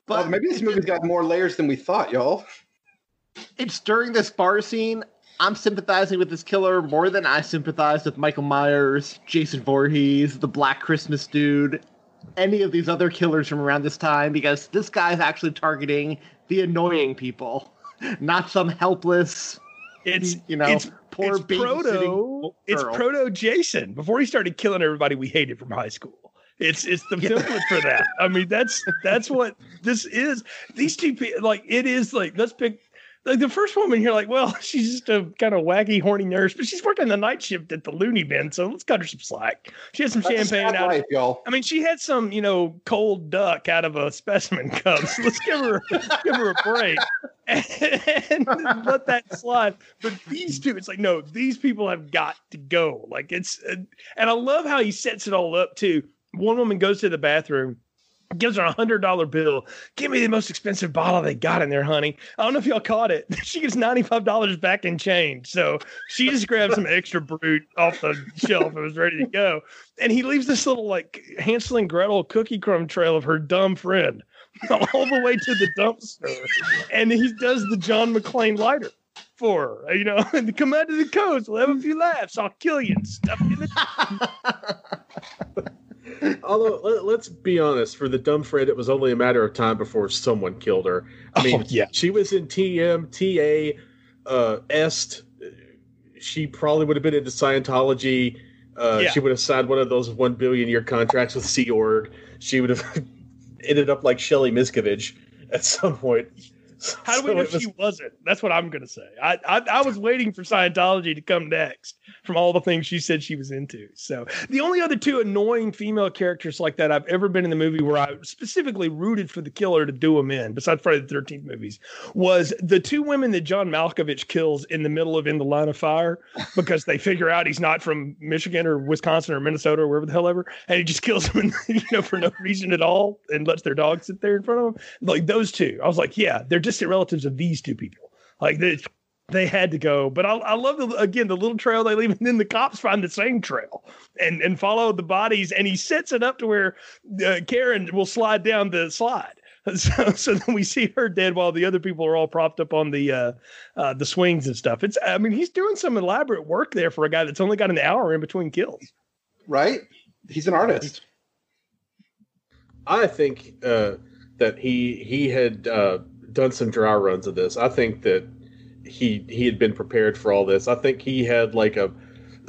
Well, maybe this movie's got more layers than we thought, y'all. it's during this bar scene. I'm sympathizing with this killer more than I sympathize with Michael Myers, Jason Voorhees, the Black Christmas dude, any of these other killers from around this time because this guy's actually targeting the annoying people, not some helpless, It's you know, it's poor it's proto. It's proto Jason before he started killing everybody we hated from high school. It's it's the Yeah. template for that. I mean that's that's what this is. These two people like it is like let's pick like the first woman here like well she's just a kind of wacky horny nurse but she's working the night shift at the loony bin so let's cut her some slack. She had some That's champagne out. Of, y'all. I mean she had some you know cold duck out of a specimen cup. So let's give her give her a break and let that slide. But these two, it's like, no, these people have got to go. Like it's, and I love how he sets it all up too. One woman goes to the bathroom, gives her a hundred dollar bill. Give me the most expensive bottle they got in there, honey. I don't know if y'all caught it. She gets ninety five dollars back in change. So she just grabs some extra brute off the shelf and was ready to go. And he leaves this little like Hansel and Gretel cookie crumb trail of her dumb friend all the way to the dumpster. And he does the John McClane lighter for her, you know, and come out to the coast. We'll have a few laughs. I'll kill you and stuff you in the Although let, let's be honest, for the dumb it was only a matter of time before someone killed her. I mean, Oh, yeah. she was in TM, TA, uh, Est. She probably would have been into Scientology. Uh, Yeah. She would have signed one of those one billion year contracts with Sea Org. She would have ended up like Shelly Miscavige at some point. How do we So know was- she wasn't? That's what I'm going to say. I, I I was waiting for Scientology to come next from all the things she said she was into. So the only other two annoying female characters like that I've ever been in the movie where I specifically rooted for the killer to do them in, besides Friday the Thirteenth movies, was the two women that John Malkovich kills in the middle of In the Line of Fire because they figure out he's not from Michigan or Wisconsin or Minnesota or wherever the hell ever, and he just kills them, you know, for no reason at all, and lets their dog sit there in front of him. Like those two, I was like, yeah, they're distant relatives of these two people. Like this, they had to go. But I, I love the again the little trail they leave, and then the cops find the same trail and and follow the bodies, and he sets it up to where uh, Karen will slide down the slide. So, so then we see her dead while the other people are all propped up on the uh, uh, the swings and stuff. It's I mean he's doing some elaborate work there for a guy that's only got an hour in between kills. Right? He's an artist. I think uh, that he he had uh, done some dry runs of this. I think that he he had been prepared for all this. I think he had like a,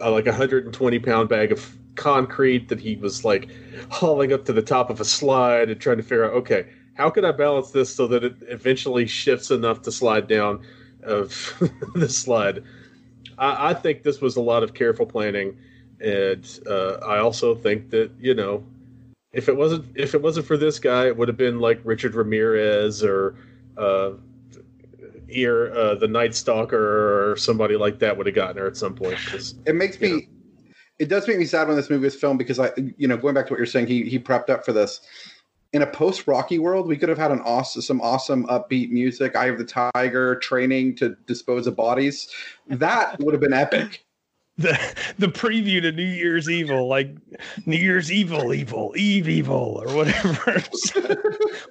a like a hundred and twenty pound bag of concrete that he was like hauling up to the top of a slide and trying to figure out okay how can I balance this so that it eventually shifts enough to slide down of the slide. I, I, think this was a lot of careful planning, and uh, I also think that you know if it wasn't if it wasn't for this guy, it would have been like Richard Ramirez or uh, ear uh, the Night Stalker or somebody like that would have gotten her at some point. It makes me. Know. It does make me sad when this movie was filmed because I, you know, going back to what you're saying, he he prepped up for this. In a post Rocky world, we could have had an awesome, some awesome upbeat music. Eye of the Tiger, training to dispose of bodies. That would have been epic the the preview to New Year's Evil, like New Year's Evil, Evil, Eve Evil, or whatever. so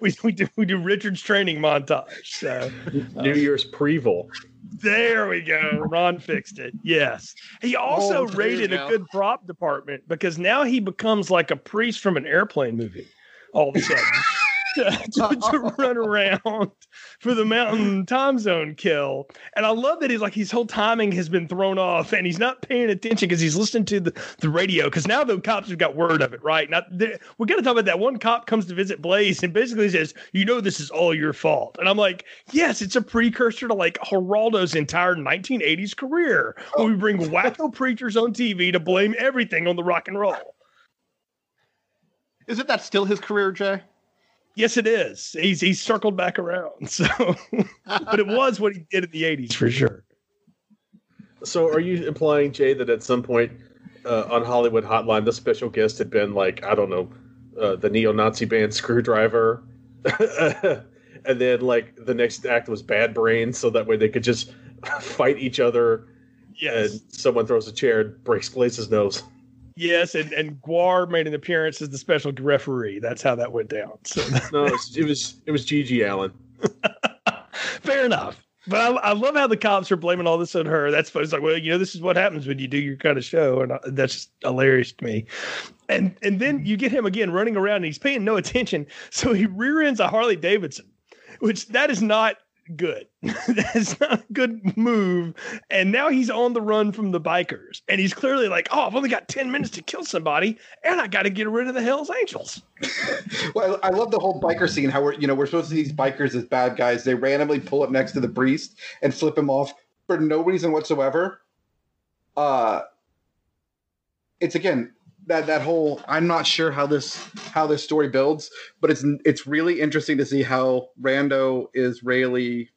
we we do we do Richard's training montage. So New uh, Year's Previl. There we go. Ron fixed it. Yes. He also oh, rated a good prop department because now he becomes like a priest from an airplane movie all of a sudden to, to, to run around for the mountain time zone kill. And I love that he's like his whole timing has been thrown off and he's not paying attention because he's listening to the, the radio. Because now the cops have got word of it, right? Now we got to talk about that. One cop comes to visit Blaze and basically says, You know, this is all your fault. And I'm like, Yes, it's a precursor to like Geraldo's entire 1980s career where we bring wacko preachers on TV to blame everything on the rock and roll. Isn't that still his career, Jay? Yes, it is. He's he's circled back around. So, but it was what he did in the '80s for sure. So, are you implying, Jay, that at some point uh, on Hollywood Hotline, the special guest had been like, I don't know, uh, the neo-Nazi band Skrewdriver, and then like the next act was Bad Brains, so that way they could just fight each other. Yes. And someone throws a chair and breaks Blaze's nose. Yes, and, and GWAR made an appearance as the special referee. That's how that went down. So no, it was, it was it was GG Allin. Fair enough. But I, I, love how the cops are blaming all this on her. That's it's like, well, you know, this is what happens when you do your kind of show, and I, that's just hilarious to me. And and then you get him again running around, and he's paying no attention, so he rear ends a Harley Davidson, which that is not good. That's not a good move. And now he's on the run from the bikers. And he's clearly like, oh, I've only got 10 minutes to kill somebody, and I got to get rid of the Hells Angels. well, I love the whole biker scene, how we're, you know, we're supposed to see these bikers as bad guys. They randomly pull up next to the priest and flip him off for no reason whatsoever. Uh, it's again that that whole I'm not sure how this how this story builds, but it's it's really interesting to see how rando Israeli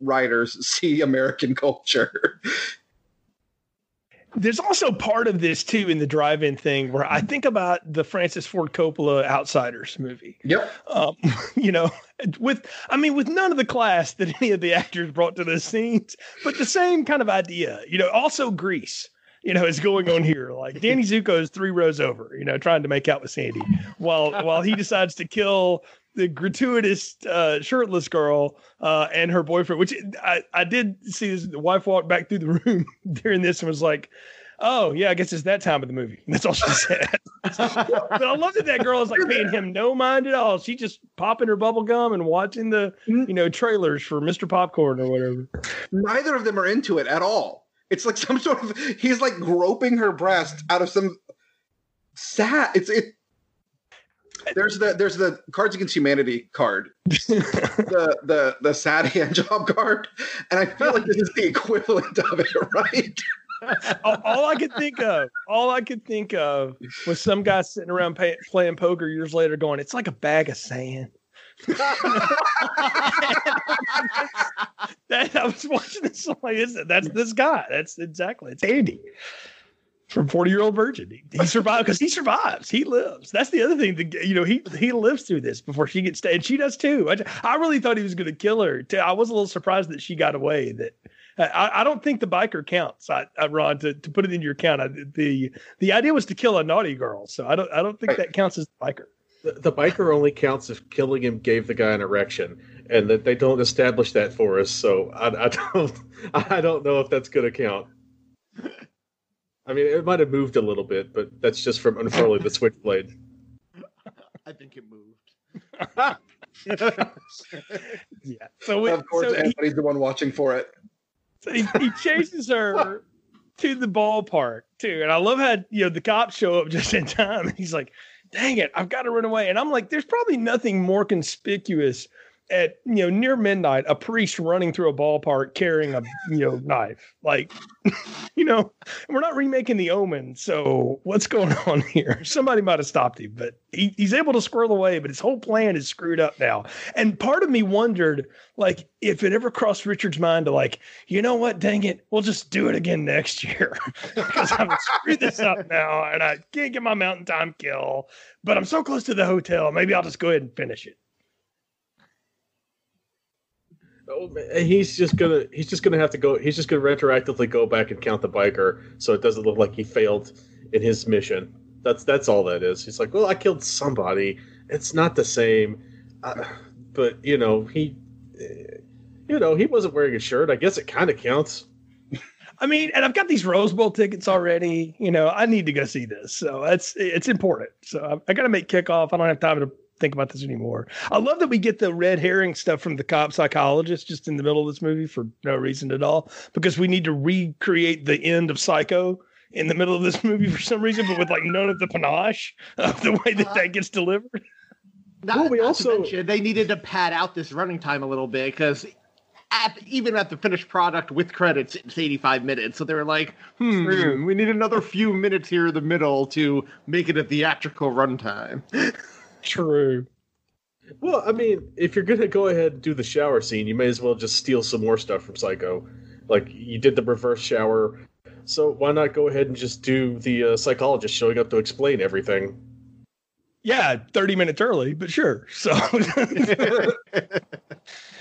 writers see American culture. There's also part of this too in the drive-in thing where I think about the Francis Ford Coppola Outsiders movie. Yep. Um, you know, with I mean, with none of the class that any of the actors brought to the scenes, but the same kind of idea. You know, also Grease you know, is going on here. Like Danny Zuko is three rows over, you know, trying to make out with Sandy, while while he decides to kill the gratuitous uh, shirtless girl uh, and her boyfriend. Which I, I did see this, the wife walk back through the room during this and was like, "Oh yeah, I guess it's that time of the movie." That's all she said. but I love that that girl is like paying him no mind at all. She just popping her bubble gum and watching the you know trailers for Mr. Popcorn or whatever. Neither of them are into it at all. It's like some sort of he's like groping her breast out of some sad. It's it. There's the there's the Cards Against Humanity card, the the the sad hand job card, and I feel like this is the equivalent of it, right? all, I could think of, all I could think of, was some guy sitting around pay, playing poker years later, going, "It's like a bag of sand." That I was watching this. I'm like, is it? That's this guy. That's exactly. It's Andy from Forty Year Old Virgin. He, he survived because he survives. He lives. That's the other thing. That, you know, he he lives through this before she gets and she does too. I, I really thought he was going to kill her. Too. I was a little surprised that she got away. That I, I don't think the biker counts. I, I Ron to, to put it in your count. I, the the idea was to kill a naughty girl, so I don't I don't think Right. that counts as the biker. The, the biker only counts if killing him gave the guy an erection, and that they don't establish that for us. So I, I don't, I don't know if that's going to count. I mean, it might have moved a little bit, but that's just from unfurling the switchblade. I think it moved. Yeah. So, we, of course, so he, the one watching for it. so he, he chases her to the ballpark too, and I love how you know the cops show up just in time. And he's like, "Dang it, I've got to run away!" And I'm like, "There's probably nothing more conspicuous." At you know near midnight, a priest running through a ballpark carrying a you know knife, like you know, we're not remaking the Omen, so what's going on here? Somebody might have stopped him, but he, he's able to squirrel away. But his whole plan is screwed up now. And part of me wondered, like, if it ever crossed Richard's mind to like, you know what, dang it, we'll just do it again next year because I've screwed this up now and I can't get my mountain time kill. But I'm so close to the hotel, maybe I'll just go ahead and finish it. Oh, he's just gonna he's just gonna have to go. He's just gonna retroactively go back and count the biker, so it doesn't look like he failed in his mission. That's that's all that is. He's like, well, I killed somebody. It's not the same, uh, but you know he, eh, you know he wasn't wearing a shirt. I guess it kind of counts. I mean, and I've got these Rose Bowl tickets already. You know, I need to go see this, so it's it's important. So I, I got to make kickoff. I don't have time to think about this anymore. I love that we get the red herring stuff from the cop psychologist just in the middle of this movie for no reason at all, because we need to recreate the end of Psycho in the middle of this movie for some reason, but with like none of the panache of the way that that gets delivered. Not, Well, we also- mention, they needed to pad out this running time a little bit because at even at the finished product with credits, it's 85 minutes. So they were like, hmm, we need another few minutes here in the middle to make it a theatrical runtime. True. Well, I mean, if you're gonna go ahead and do the shower scene, you may as well just steal some more stuff from Psycho. Like you did the reverse shower, so why not go ahead and just do the uh, psychologist showing up to explain everything? Yeah, 30 minutes early, but sure. So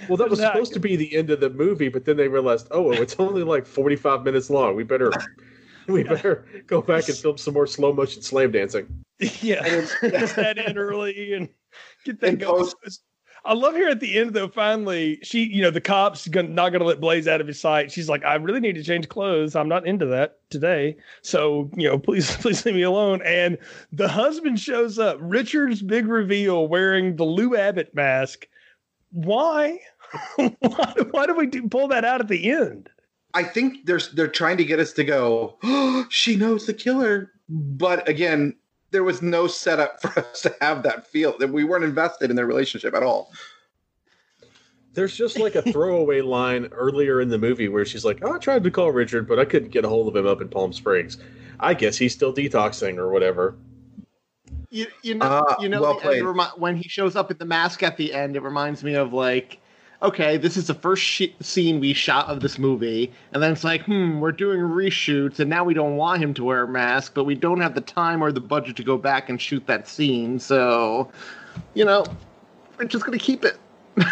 Well, that was Exactly. supposed to be the end of the movie, but then they realized, oh, it's only like 45 minutes long. We better, we better go back and film some more slow motion slam dancing. yeah, And fix that in early and get that And going. I love here at the end though. Finally, she, you know, the cops gonna, not going to let Blaze out of his sight. She's like, I really need to change clothes. I'm not into that today. So, you know, please, please leave me alone. And the husband shows up. Richard's big reveal, wearing the Lou Abbott mask. Why? why, why do we do, pull that out at the end? I think they're they're trying to get us to go. Oh, she knows the killer, but again, there was no setup for us to have that feel that we weren't invested in their relationship at all. There's just like a throwaway line earlier in the movie where she's like, oh, I tried to call Richard, but I couldn't get a hold of him up in Palm Springs. I guess he's still detoxing or whatever. You, you know, Ah, you know, well the- remi- when he shows up at the mask at the end, it reminds me of like, okay, this is the first sh- scene we shot of this movie, and then it's like, hmm, we're doing reshoots, and now we don't want him to wear a mask, but we don't have the time or the budget to go back and shoot that scene, so, you know, we're just gonna keep it.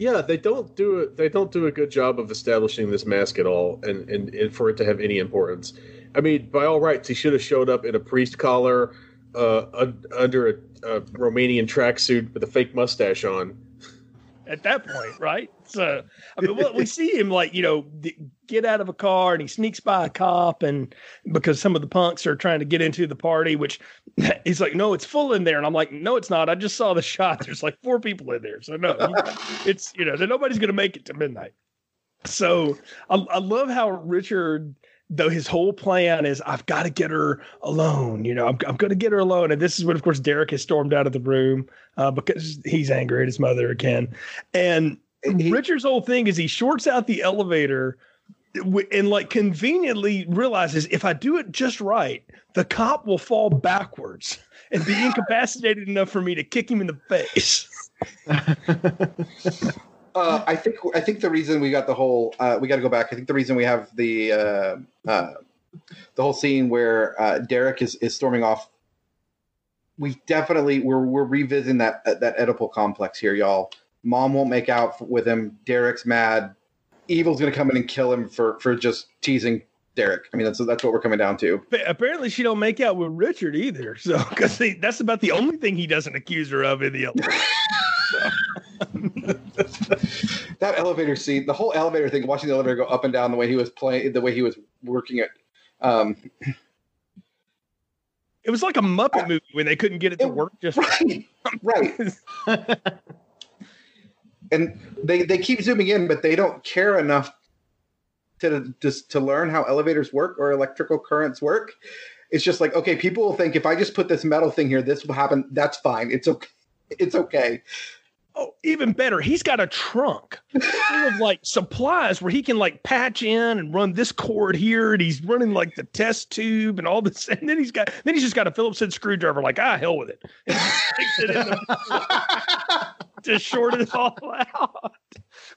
Yeah, they don't do it. They don't do a good job of establishing this mask at all, and, and, and for it to have any importance. I mean, by all rights, he should have showed up in a priest collar, uh, un- under a, a Romanian tracksuit with a fake mustache on. at that point, right? So, I mean, well, we see him like you know get out of a car and he sneaks by a cop, and because some of the punks are trying to get into the party, which he's like, no, it's full in there, and I'm like, no, it's not. I just saw the shot. There's like four people in there, so no, it's you know nobody's gonna make it to midnight. So I, I love how Richard. Though his whole plan is, I've got to get her alone. You know, I'm, I'm going to get her alone. And this is when, of course, Derek has stormed out of the room uh, because he's angry at his mother again. And He- Richard's whole thing is he shorts out the elevator and like conveniently realizes if I do it just right, the cop will fall backwards and be incapacitated enough for me to kick him in the face. Uh, I think I think the reason we got the whole uh, we got to go back. I think the reason we have the uh, uh, the whole scene where uh, Derek is, is storming off. We definitely we're we're revisiting that that Oedipal complex here, y'all. Mom won't make out with him. Derek's mad. Evil's gonna come in and kill him for for just teasing Derek. I mean, that's that's what we're coming down to. But apparently, she don't make out with Richard either. So, because that's about the only thing he doesn't accuse her of in the that elevator scene, the whole elevator thing, watching the elevator go up and down, the way he was playing, the way he was working it. Um, it was like a Muppet movie when they couldn't get it to work just right. right. and they they keep zooming in, but they don't care enough to just to learn how elevators work or electrical currents work. It's just like okay, people will think if I just put this metal thing here, this will happen. That's fine. It's okay. It's okay. Oh, even better, he's got a trunk full of like supplies where he can like patch in and run this cord here, and he's running like the test tube and all this, and then he's got then he's just got a Phillips head screwdriver, like ah hell with it, it to short it all out.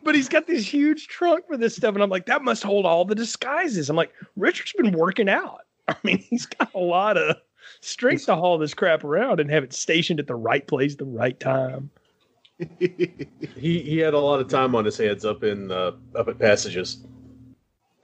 But he's got this huge trunk for this stuff, and I'm like, that must hold all the disguises. I'm like, Richard's been working out. I mean, he's got a lot of strength to haul this crap around and have it stationed at the right place, the right time he he had a lot of time on his hands up in uh, up at passages.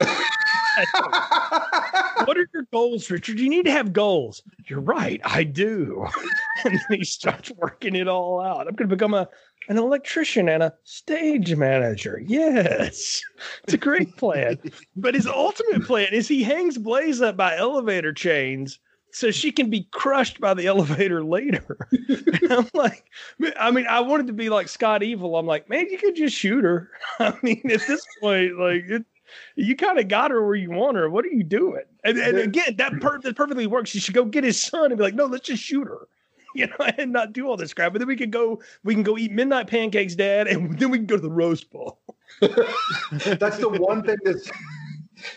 what are your goals, Richard? You need to have goals. You're right, I do. and then he starts working it all out. I'm going to become a an electrician and a stage manager. Yes, it's a great plan. but his ultimate plan is he hangs Blaze up by elevator chains so she can be crushed by the elevator later. I'm like, I mean, I wanted to be like Scott Evil. I'm like, man, you could just shoot her. I mean, at this point, like, it, you kind of got her where you want her. What are you doing? And, and again, that, per- that perfectly works. You should go get his son and be like, no, let's just shoot her. You know, and not do all this crap. But then we can go, we can go eat midnight pancakes, Dad, and then we can go to the roast bowl. that's the one thing that's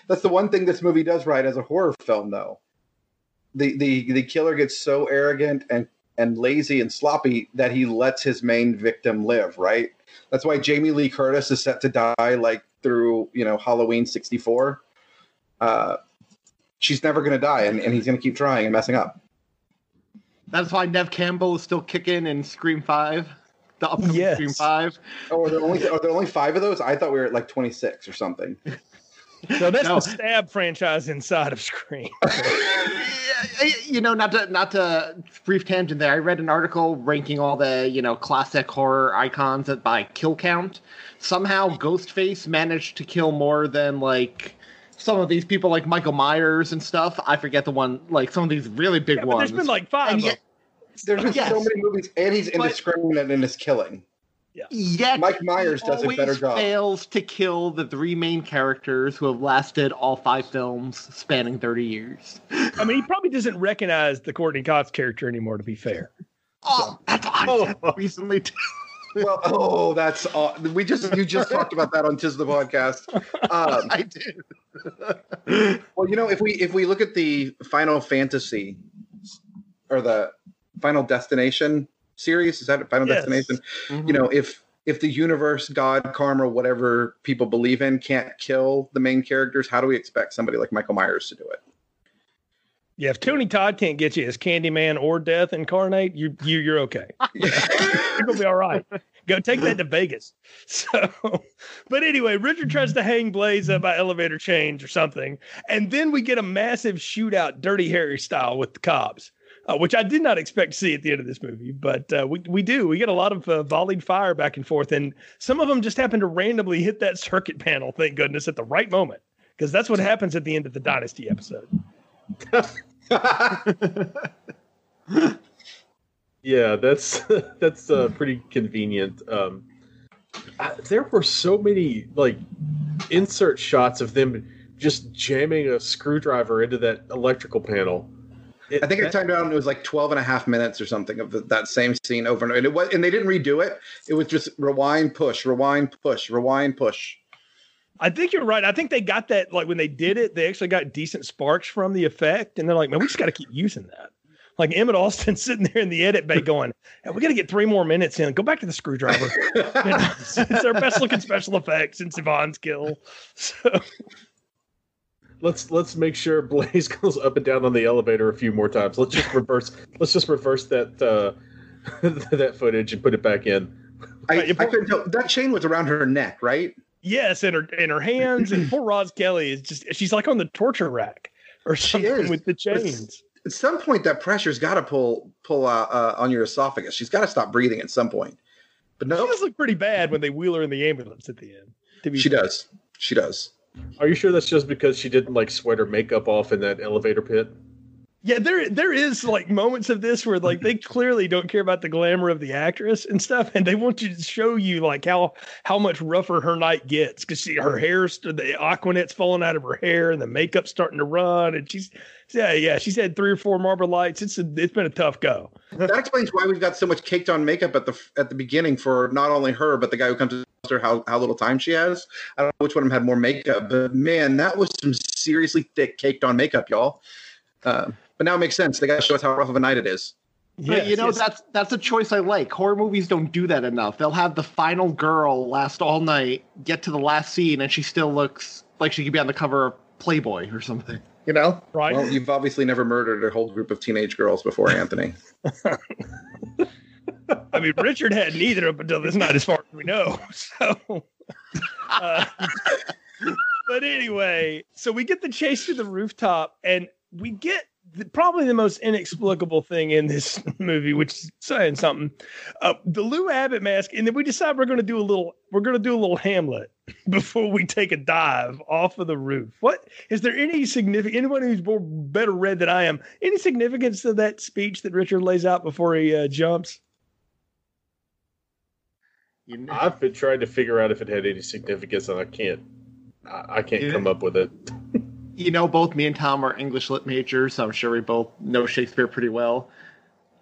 that's the one thing this movie does right as a horror film, though the the the killer gets so arrogant and and lazy and sloppy that he lets his main victim live. Right. That's why Jamie Lee Curtis is set to die like through you know Halloween '64. Uh, she's never going to die, and, and he's going to keep trying and messing up. That's why Neve Campbell is still kicking in Scream Five, the upcoming yes. Scream Five. Oh, are there only are there only five of those? I thought we were at like twenty six or something. So that's no. the stab franchise inside of Scream. you know, not to not to brief tangent there. I read an article ranking all the you know classic horror icons by kill count. Somehow, Ghostface managed to kill more than like some of these people, like Michael Myers and stuff. I forget the one, like some of these really big yeah, ones. There's been like five. Yet, there's been yes. so many movies, and he's indiscriminate in his killing. Yeah. Yet Mike Myers does a better job. Fails to kill the three main characters who have lasted all five films, spanning thirty years. I mean, he probably doesn't recognize the Courteney Cox character anymore. To be fair. Oh, so. that's what oh. recently. Too. well, oh, that's uh, we just you just talked about that on Tis the podcast. Um, I did. well, you know, if we if we look at the Final Fantasy or the Final Destination series? Is that Final yes. Destination? Mm-hmm. You know, if if the universe, God, karma, whatever people believe in, can't kill the main characters, how do we expect somebody like Michael Myers to do it? Yeah, if Tony Todd can't get you as Candyman or Death incarnate, you you you're okay. you're be all right. Go take that to Vegas. So, but anyway, Richard tries to hang Blaze up by elevator chains or something, and then we get a massive shootout, Dirty Harry style, with the cops uh, which I did not expect to see at the end of this movie, but uh, we we do. We get a lot of uh, volleyed fire back and forth, and some of them just happen to randomly hit that circuit panel. Thank goodness at the right moment, because that's what happens at the end of the Dynasty episode. yeah, that's that's uh, pretty convenient. Um, there were so many like insert shots of them just jamming a screwdriver into that electrical panel it, I think it timed out and it was like 12 and a half minutes or something of the, that same scene over and over. And, it was, and they didn't redo it. It was just rewind, push, rewind, push, rewind, push. I think you're right. I think they got that like when they did it, they actually got decent sparks from the effect, and they're like, man, we just got to keep using that. Like Emmett Austin sitting there in the edit bay going, hey, we got to get three more minutes in. Go back to the screwdriver. it's our best looking special effects since Yvonne's kill. So let's let's make sure Blaze goes up and down on the elevator a few more times. Let's just reverse. let's just reverse that uh, that footage and put it back in I, Right, I couldn't tell. That chain was around her neck, right? Yes, in her in her hands, and poor Roz Kelly is just she's like on the torture rack or She something is. with the It's- chains. At some point, that pressure's got to pull pull uh, uh, on your esophagus. She's got to stop breathing at some point. But She no, does look pretty bad when they wheel her in the ambulance at the end. To be she fair. does. She does. Are you sure that's just because she didn't like sweat her makeup off in that elevator pit? Yeah, there there is like moments of this where like they clearly don't care about the glamour of the actress and stuff, and they want you to show you like how how much rougher her night gets because she her hair's the aquanet's falling out of her hair and the makeup's starting to run, and she's yeah yeah she's had three or four Marlboro lights. It's a, it's been a tough go. That explains why we've got so much caked on makeup at the at the beginning for not only her but the guy who comes to tell her how, how little time she has. I don't know which one of them had more makeup, but man, that was some seriously thick caked on makeup, y'all. Uh, but now it makes sense. They got to show us how rough of a night it is. But you know yes. that's that's a choice I like. Horror movies don't do that enough. They'll have the final girl last all night, get to the last scene, and she still looks like she could be on the cover of Playboy or something. You know? right. Well, you've obviously never murdered a whole group of teenage girls before, Anthony. I mean, Richard had neither up until this night, as far as we know. So, uh, but anyway, so we get the chase to the rooftop, and we get the, probably the most inexplicable thing in this movie, which is saying something. Uh, the Lou Abbott mask, and then we decide we're going to do a little. We're going to do a little Hamlet before we take a dive off of the roof. What is there any significant? Anyone who's more better read than I am, any significance to that speech that Richard lays out before he uh, jumps? You know? I've been trying to figure out if it had any significance, and I can't. I, I can't come up with it. you know, both me and Tom are English lit majors, so I'm sure we both know Shakespeare pretty well.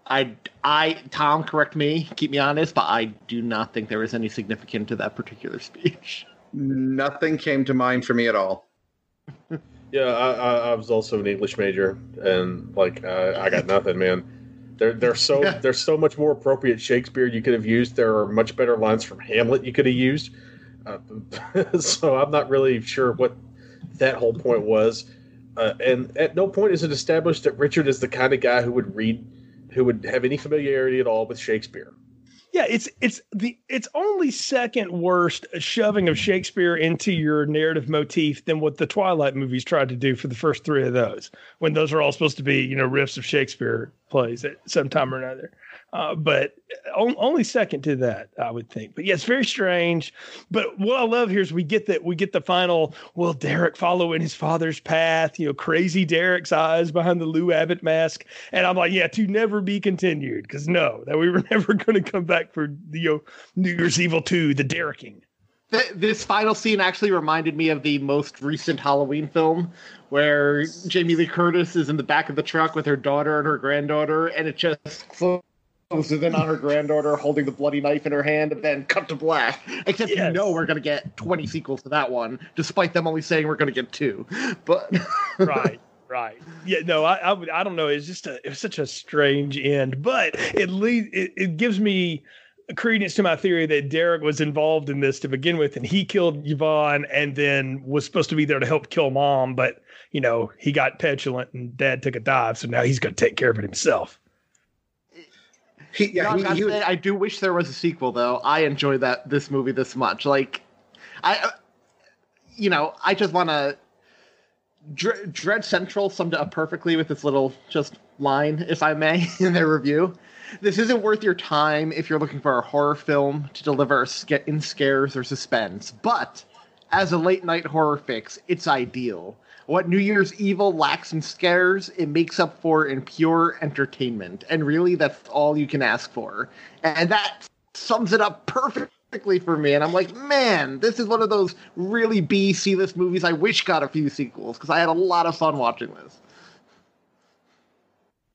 I, I, Tom, correct me, keep me honest, but I do not think there was any significance to that particular speech. Nothing came to mind for me at all. Yeah, I, I, I was also an English major, and like uh, I got nothing, man. There, there's so Yeah. there's so much more appropriate Shakespeare you could have used. There are much better lines from Hamlet you could have used. Uh, so I'm not really sure what that whole point was. Uh, and at no point is it established that Richard is the kind of guy who would read, who would have any familiarity at all with Shakespeare. Yeah, it's it's the it's only second worst shoving of Shakespeare into your narrative motif than what the Twilight movies tried to do for the first three of those, when those are all supposed to be you know riffs of Shakespeare plays at some time or another. Uh, but on, only second to that, I would think. But yeah, it's very strange. But what I love here is we get that we get the final. Will Derek follow in his father's path? You know, crazy Derek's eyes behind the Lou Abbott mask, and I'm like, yeah, to never be continued. Because no, that we were never going to come back for you know, New Year's Evil two, the Dereking. This final scene actually reminded me of the most recent Halloween film, where Jamie Lee Curtis is in the back of the truck with her daughter and her granddaughter, and it just closes in on her granddaughter holding the bloody knife in her hand, and then cut to black. Except you know we're gonna get twenty sequels to that one, despite them only saying we're gonna get two. But right right. Yeah no i i would i don't know. It's just a it was such a strange end. But it leads it, it gives me credence to my theory that derek was involved in this to begin with and he killed yvonne and then was supposed to be there to help kill mom but you know he got petulant and dad took a dive so now he's going to take care of it himself He, You know, yeah, I, he, he was, say, I do wish there was a sequel, though. I enjoy that this movie this much. Like, I, uh, you know, I just want to. Dre- Dread Central summed it up perfectly with this little just line, if I may, in their review. This isn't worth your time if you're looking for a horror film to deliver in scares or suspense, but as a late night horror fix, it's ideal. What New Year's Evil lacks in scares, it makes up for in pure entertainment. And really, that's all you can ask for. And that sums it up perfectly for me. And I'm like, man, this is one of those really B C list movies I wish got a few sequels because I had a lot of fun watching this.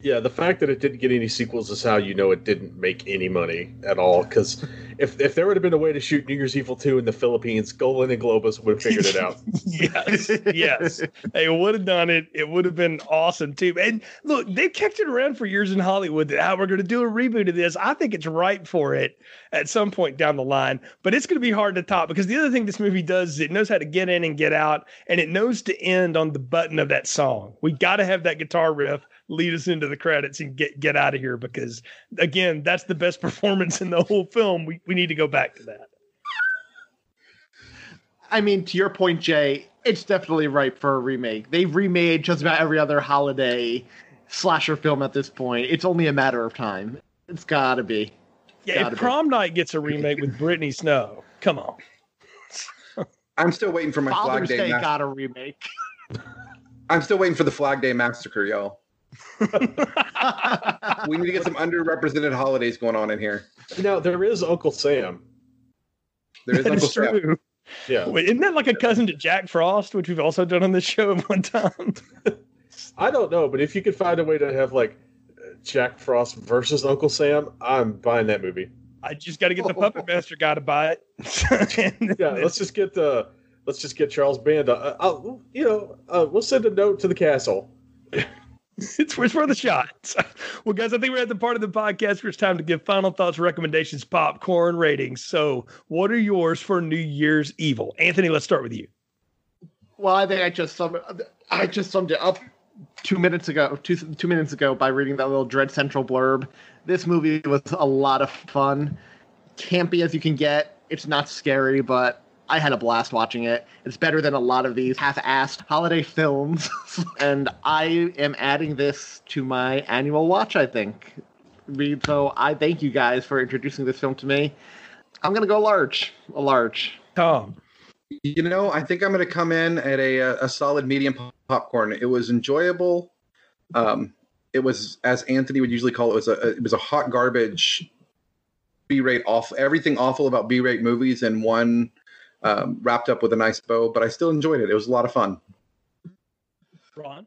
Yeah, the fact that it didn't get any sequels is how you know it didn't make any money at all. Because if if there would have been a way to shoot New Year's Evil two in the Philippines, Golan and Globus would have figured it out. yes, yes. They would have done it. It would have been awesome too. And look, they've kicked it around for years in Hollywood that ah, we're going to do a reboot of this. I think it's ripe for it at some point down the line, but it's going to be hard to top because the other thing this movie does is it knows how to get in and get out, and it knows to end on the button of that song. We got to have that guitar riff lead us into the credits and get get out of here because again, that's the best performance in the whole film. We we need to go back to that. I mean, to your point, Jay, it's definitely ripe for a remake. They've remade just about every other holiday slasher film at this point. It's only a matter of time. It's gotta be. Yeah, Gotta if be. Prom Night gets a remake with Brittany Snow, come on. I'm still waiting for my Flag Father's Day. Day Mas- got a remake. I'm still waiting for the Flag Day massacre, y'all. We need to get some underrepresented holidays going on in here. Now there is Uncle Sam. There is That Uncle is Sam. true. Yeah, Wait, isn't that like a cousin to Jack Frost, which we've also done on this show at one time? I don't know, but if you could find a way to have like Jack Frost versus Uncle Sam, I'm buying that movie. I just got to get the puppet master guy to buy it. Yeah, let's just get the let's just get Charles Band. Uh, I'll, you know, uh, we'll send a note to the castle. it's, it's worth a shot. well, guys, I think we're at the part of the podcast where it's time to give final thoughts, recommendations, popcorn ratings. So, what are yours for New Year's Evil? Anthony, let's start with you. Well, I think I just summed I just summed it up two minutes ago, two two minutes ago by reading that little Dread Central blurb. This movie was a lot of fun, campy as you can get. It's not scary, but I had a blast watching it. It's better than a lot of these half-assed holiday films, and I am adding this to my annual watch. I think. So I thank you guys for introducing this film to me. I'm gonna go large, a large. Tom. You know, I think I'm going to come in at a, a solid medium pop- popcorn. It was enjoyable. Um, it was, as Anthony would usually call it, was a it was a hot garbage B-rate off everything awful about B-rate movies in one um, wrapped up with a nice bow. But I still enjoyed it. It was a lot of fun. Ron.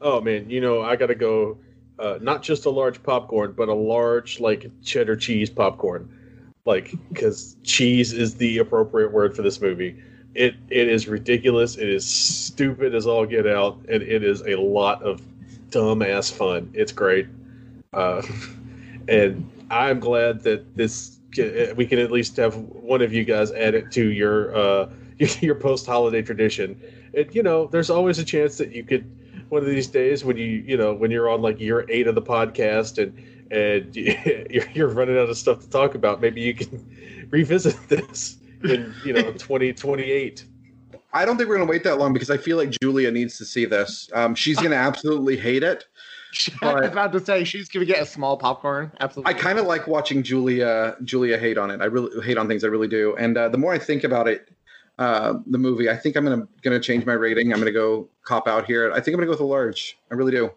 Oh man, you know I got to go. Uh, not just a large popcorn, but a large like cheddar cheese popcorn, like because cheese is the appropriate word for this movie. It it is ridiculous. It is stupid as all get out, and it is a lot of dumbass fun. It's great, uh, and I'm glad that this ca- we can at least have one of you guys add it to your uh, your post holiday tradition. And you know, there's always a chance that you could one of these days when you you know when you're on like year eight of the podcast and and you're, you're running out of stuff to talk about maybe you can revisit this in you know 2028 I don't think we're going to wait that long because I feel like Julia needs to see this. Um, she's going to absolutely hate it. I was about to say she's gonna get a small popcorn. Absolutely. I kind of like watching Julia Julia hate on it. I really hate on things. I really do. And uh, the more I think about it, uh, the movie, I think I'm gonna gonna change my rating. I'm gonna go cop out here. I think I'm gonna go with a large. I really do.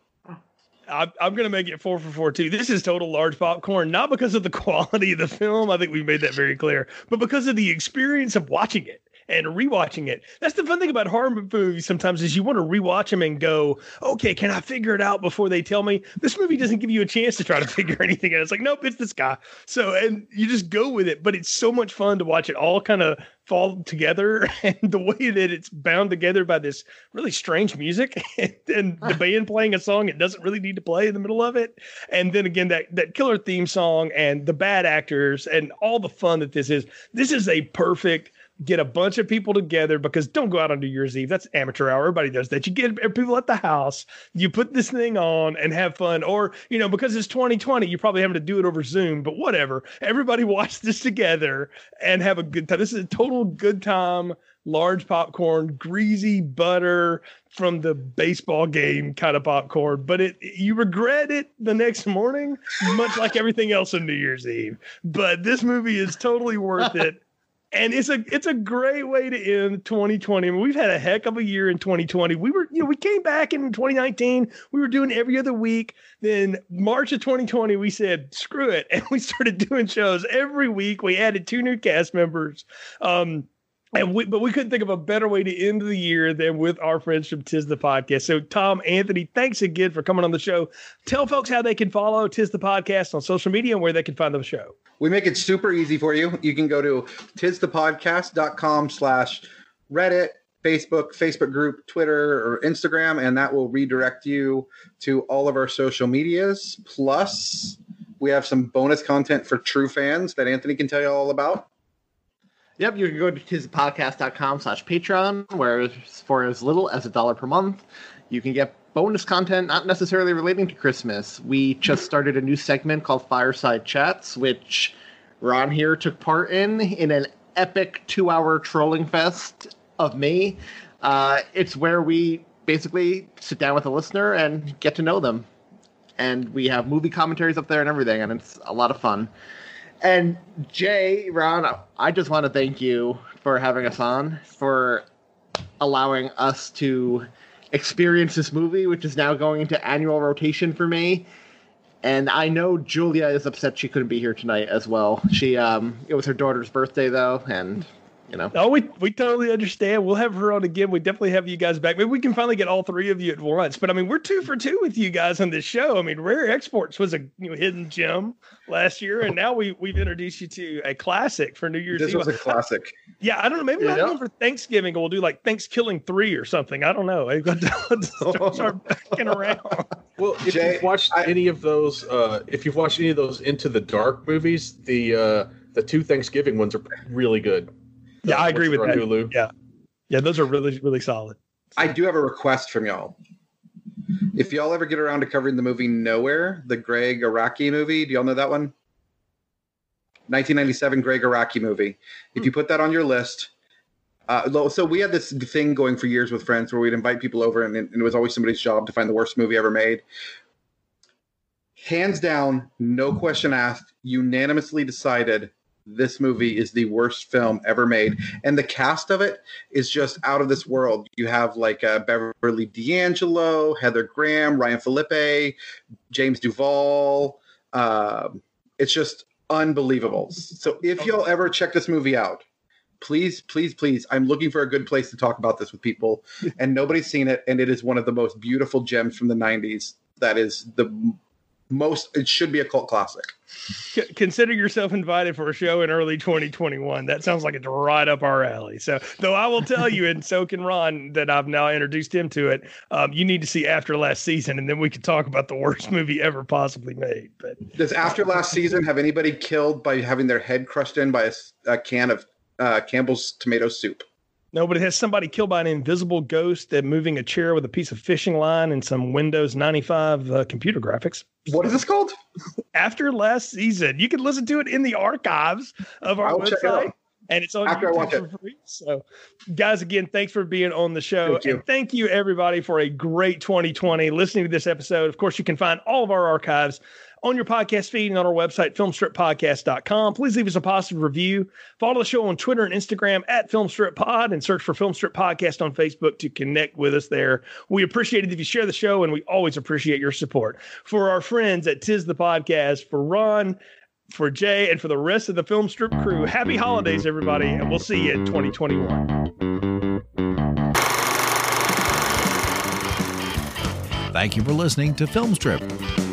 I'm, I'm going to make it four for four too. This is total large popcorn, not because of the quality of the film. I think we made that very clear, but because of the experience of watching it and rewatching it. That's the fun thing about horror movies sometimes is you want to rewatch them and go, okay, can I figure it out before they tell me? This movie doesn't give you a chance to try to figure anything out. It's like, nope, it's this guy. So, and you just go with it, but it's so much fun to watch it all kind of fall together and the way that it's bound together by this really strange music and, and ah. the band playing a song it doesn't really need to play in the middle of it and then again that that killer theme song and the bad actors and all the fun that this is this is a perfect get a bunch of people together because don't go out on New Year's Eve. That's amateur hour. Everybody does that. You get people at the house, you put this thing on and have fun. Or, you know, because it's 2020, you're probably having to do it over Zoom, but whatever. Everybody watch this together and have a good time. This is a total good time, large popcorn, greasy butter from the baseball game kind of popcorn, but it you regret it the next morning, much like everything else on New Year's Eve. But this movie is totally worth it and it's a it's a great way to end 2020. I mean, we've had a heck of a year in 2020. We were, you know, we came back in 2019. We were doing every other week. Then March of 2020, we said screw it, and we started doing shows every week. We added two new cast members. Um, and we, but we couldn't think of a better way to end the year than with our friends from Tis the Podcast. So, Tom, Anthony, thanks again for coming on the show. Tell folks how they can follow Tis the Podcast on social media and where they can find the show. We make it super easy for you. You can go to tisthepodcast.com slash Reddit, Facebook, Facebook group, Twitter, or Instagram, and that will redirect you to all of our social medias. Plus, we have some bonus content for true fans that Anthony can tell you all about. Yep, you can go to tizpodcast.com slash Patreon, where for as little as a dollar per month, you can get bonus content not necessarily relating to Christmas. We just started a new segment called Fireside Chats, which Ron here took part in in an epic two-hour trolling fest of me. Uh, it's where we basically sit down with a listener and get to know them, and we have movie commentaries up there and everything, and it's a lot of fun. And Jay, Ron, I just want to thank you for having us on, for allowing us to experience this movie, which is now going into annual rotation for me. And I know Julia is upset she couldn't be here tonight as well. She um it was her daughter's birthday though, and you know. Oh, we we totally understand. We'll have her on again. We definitely have you guys back. Maybe we can finally get all three of you at once. But I mean, we're two for two with you guys on this show. I mean, Rare Exports was a you know, hidden gem last year, and now we we've introduced you to a classic for New Year's This Eve. was a classic. yeah, I don't know. Maybe not Yeah. even for Thanksgiving. We'll do like Thanksgiving three or something. I don't know. I've got to start, start backing around. Well, if Jay, you've watched I- any of those, uh, if you've watched any of those Into the Dark movies, the uh, the two Thanksgiving ones are really good. Yeah, I agree with Ron that. Hulu. Yeah, yeah, those are really really solid. I do have a request from y'all. If y'all ever get around to covering the movie Nowhere, the Gregg Araki movie, do y'all know that one? 1997 Gregg Araki movie. If you put that on your list, uh, so we had this thing going for years with friends where we'd invite people over, and, it- and it was always somebody's job to find the worst movie ever made. Hands down, no question asked, unanimously decided this movie is the worst film ever made, and the cast of it is just out of this world. You have like uh, Beverly D'Angelo, Heather Graham, Ryan Phillippe, James Duval. Uh, it's just unbelievable. So if y'all ever check this movie out, please, please, please, I'm looking for a good place to talk about this with people, and nobody's seen it, and it is one of the most beautiful gems from the '90s. That is the most. It should be a cult classic. Consider yourself invited for a show in early 2021. That sounds like it's right up our alley. So, though I will tell you, and so can Ron, that I've now introduced him to it. Um, you need to see after last season, and then we can talk about the worst movie ever possibly made. But Does after last season have anybody killed by having their head crushed in by a can of uh, Campbell's tomato soup? No, but it has somebody killed by an invisible ghost that moving a chair with a piece of fishing line and some Windows 95 uh, computer graphics. What is this called? After last season, you can listen to it in the archives of our it website. out. and it's on After YouTube watch for free. So, guys, again, thanks for being on the show, Thank you. and thank you everybody for a great 2020 listening to this episode. Of course, you can find all of our archives on your podcast feed and on our website, filmstrippodcast.com. Please leave us a positive review. Follow the show on Twitter and Instagram at FilmstripPod and search for Filmstrip Podcast on Facebook to connect with us there. We appreciate it if you share the show, and we always appreciate your support. For our friends at Tis the Podcast, for Ron, for Jay, and for the rest of the Filmstrip crew, happy holidays, everybody, and we'll see you in 2021. Thank you for listening to Filmstrip.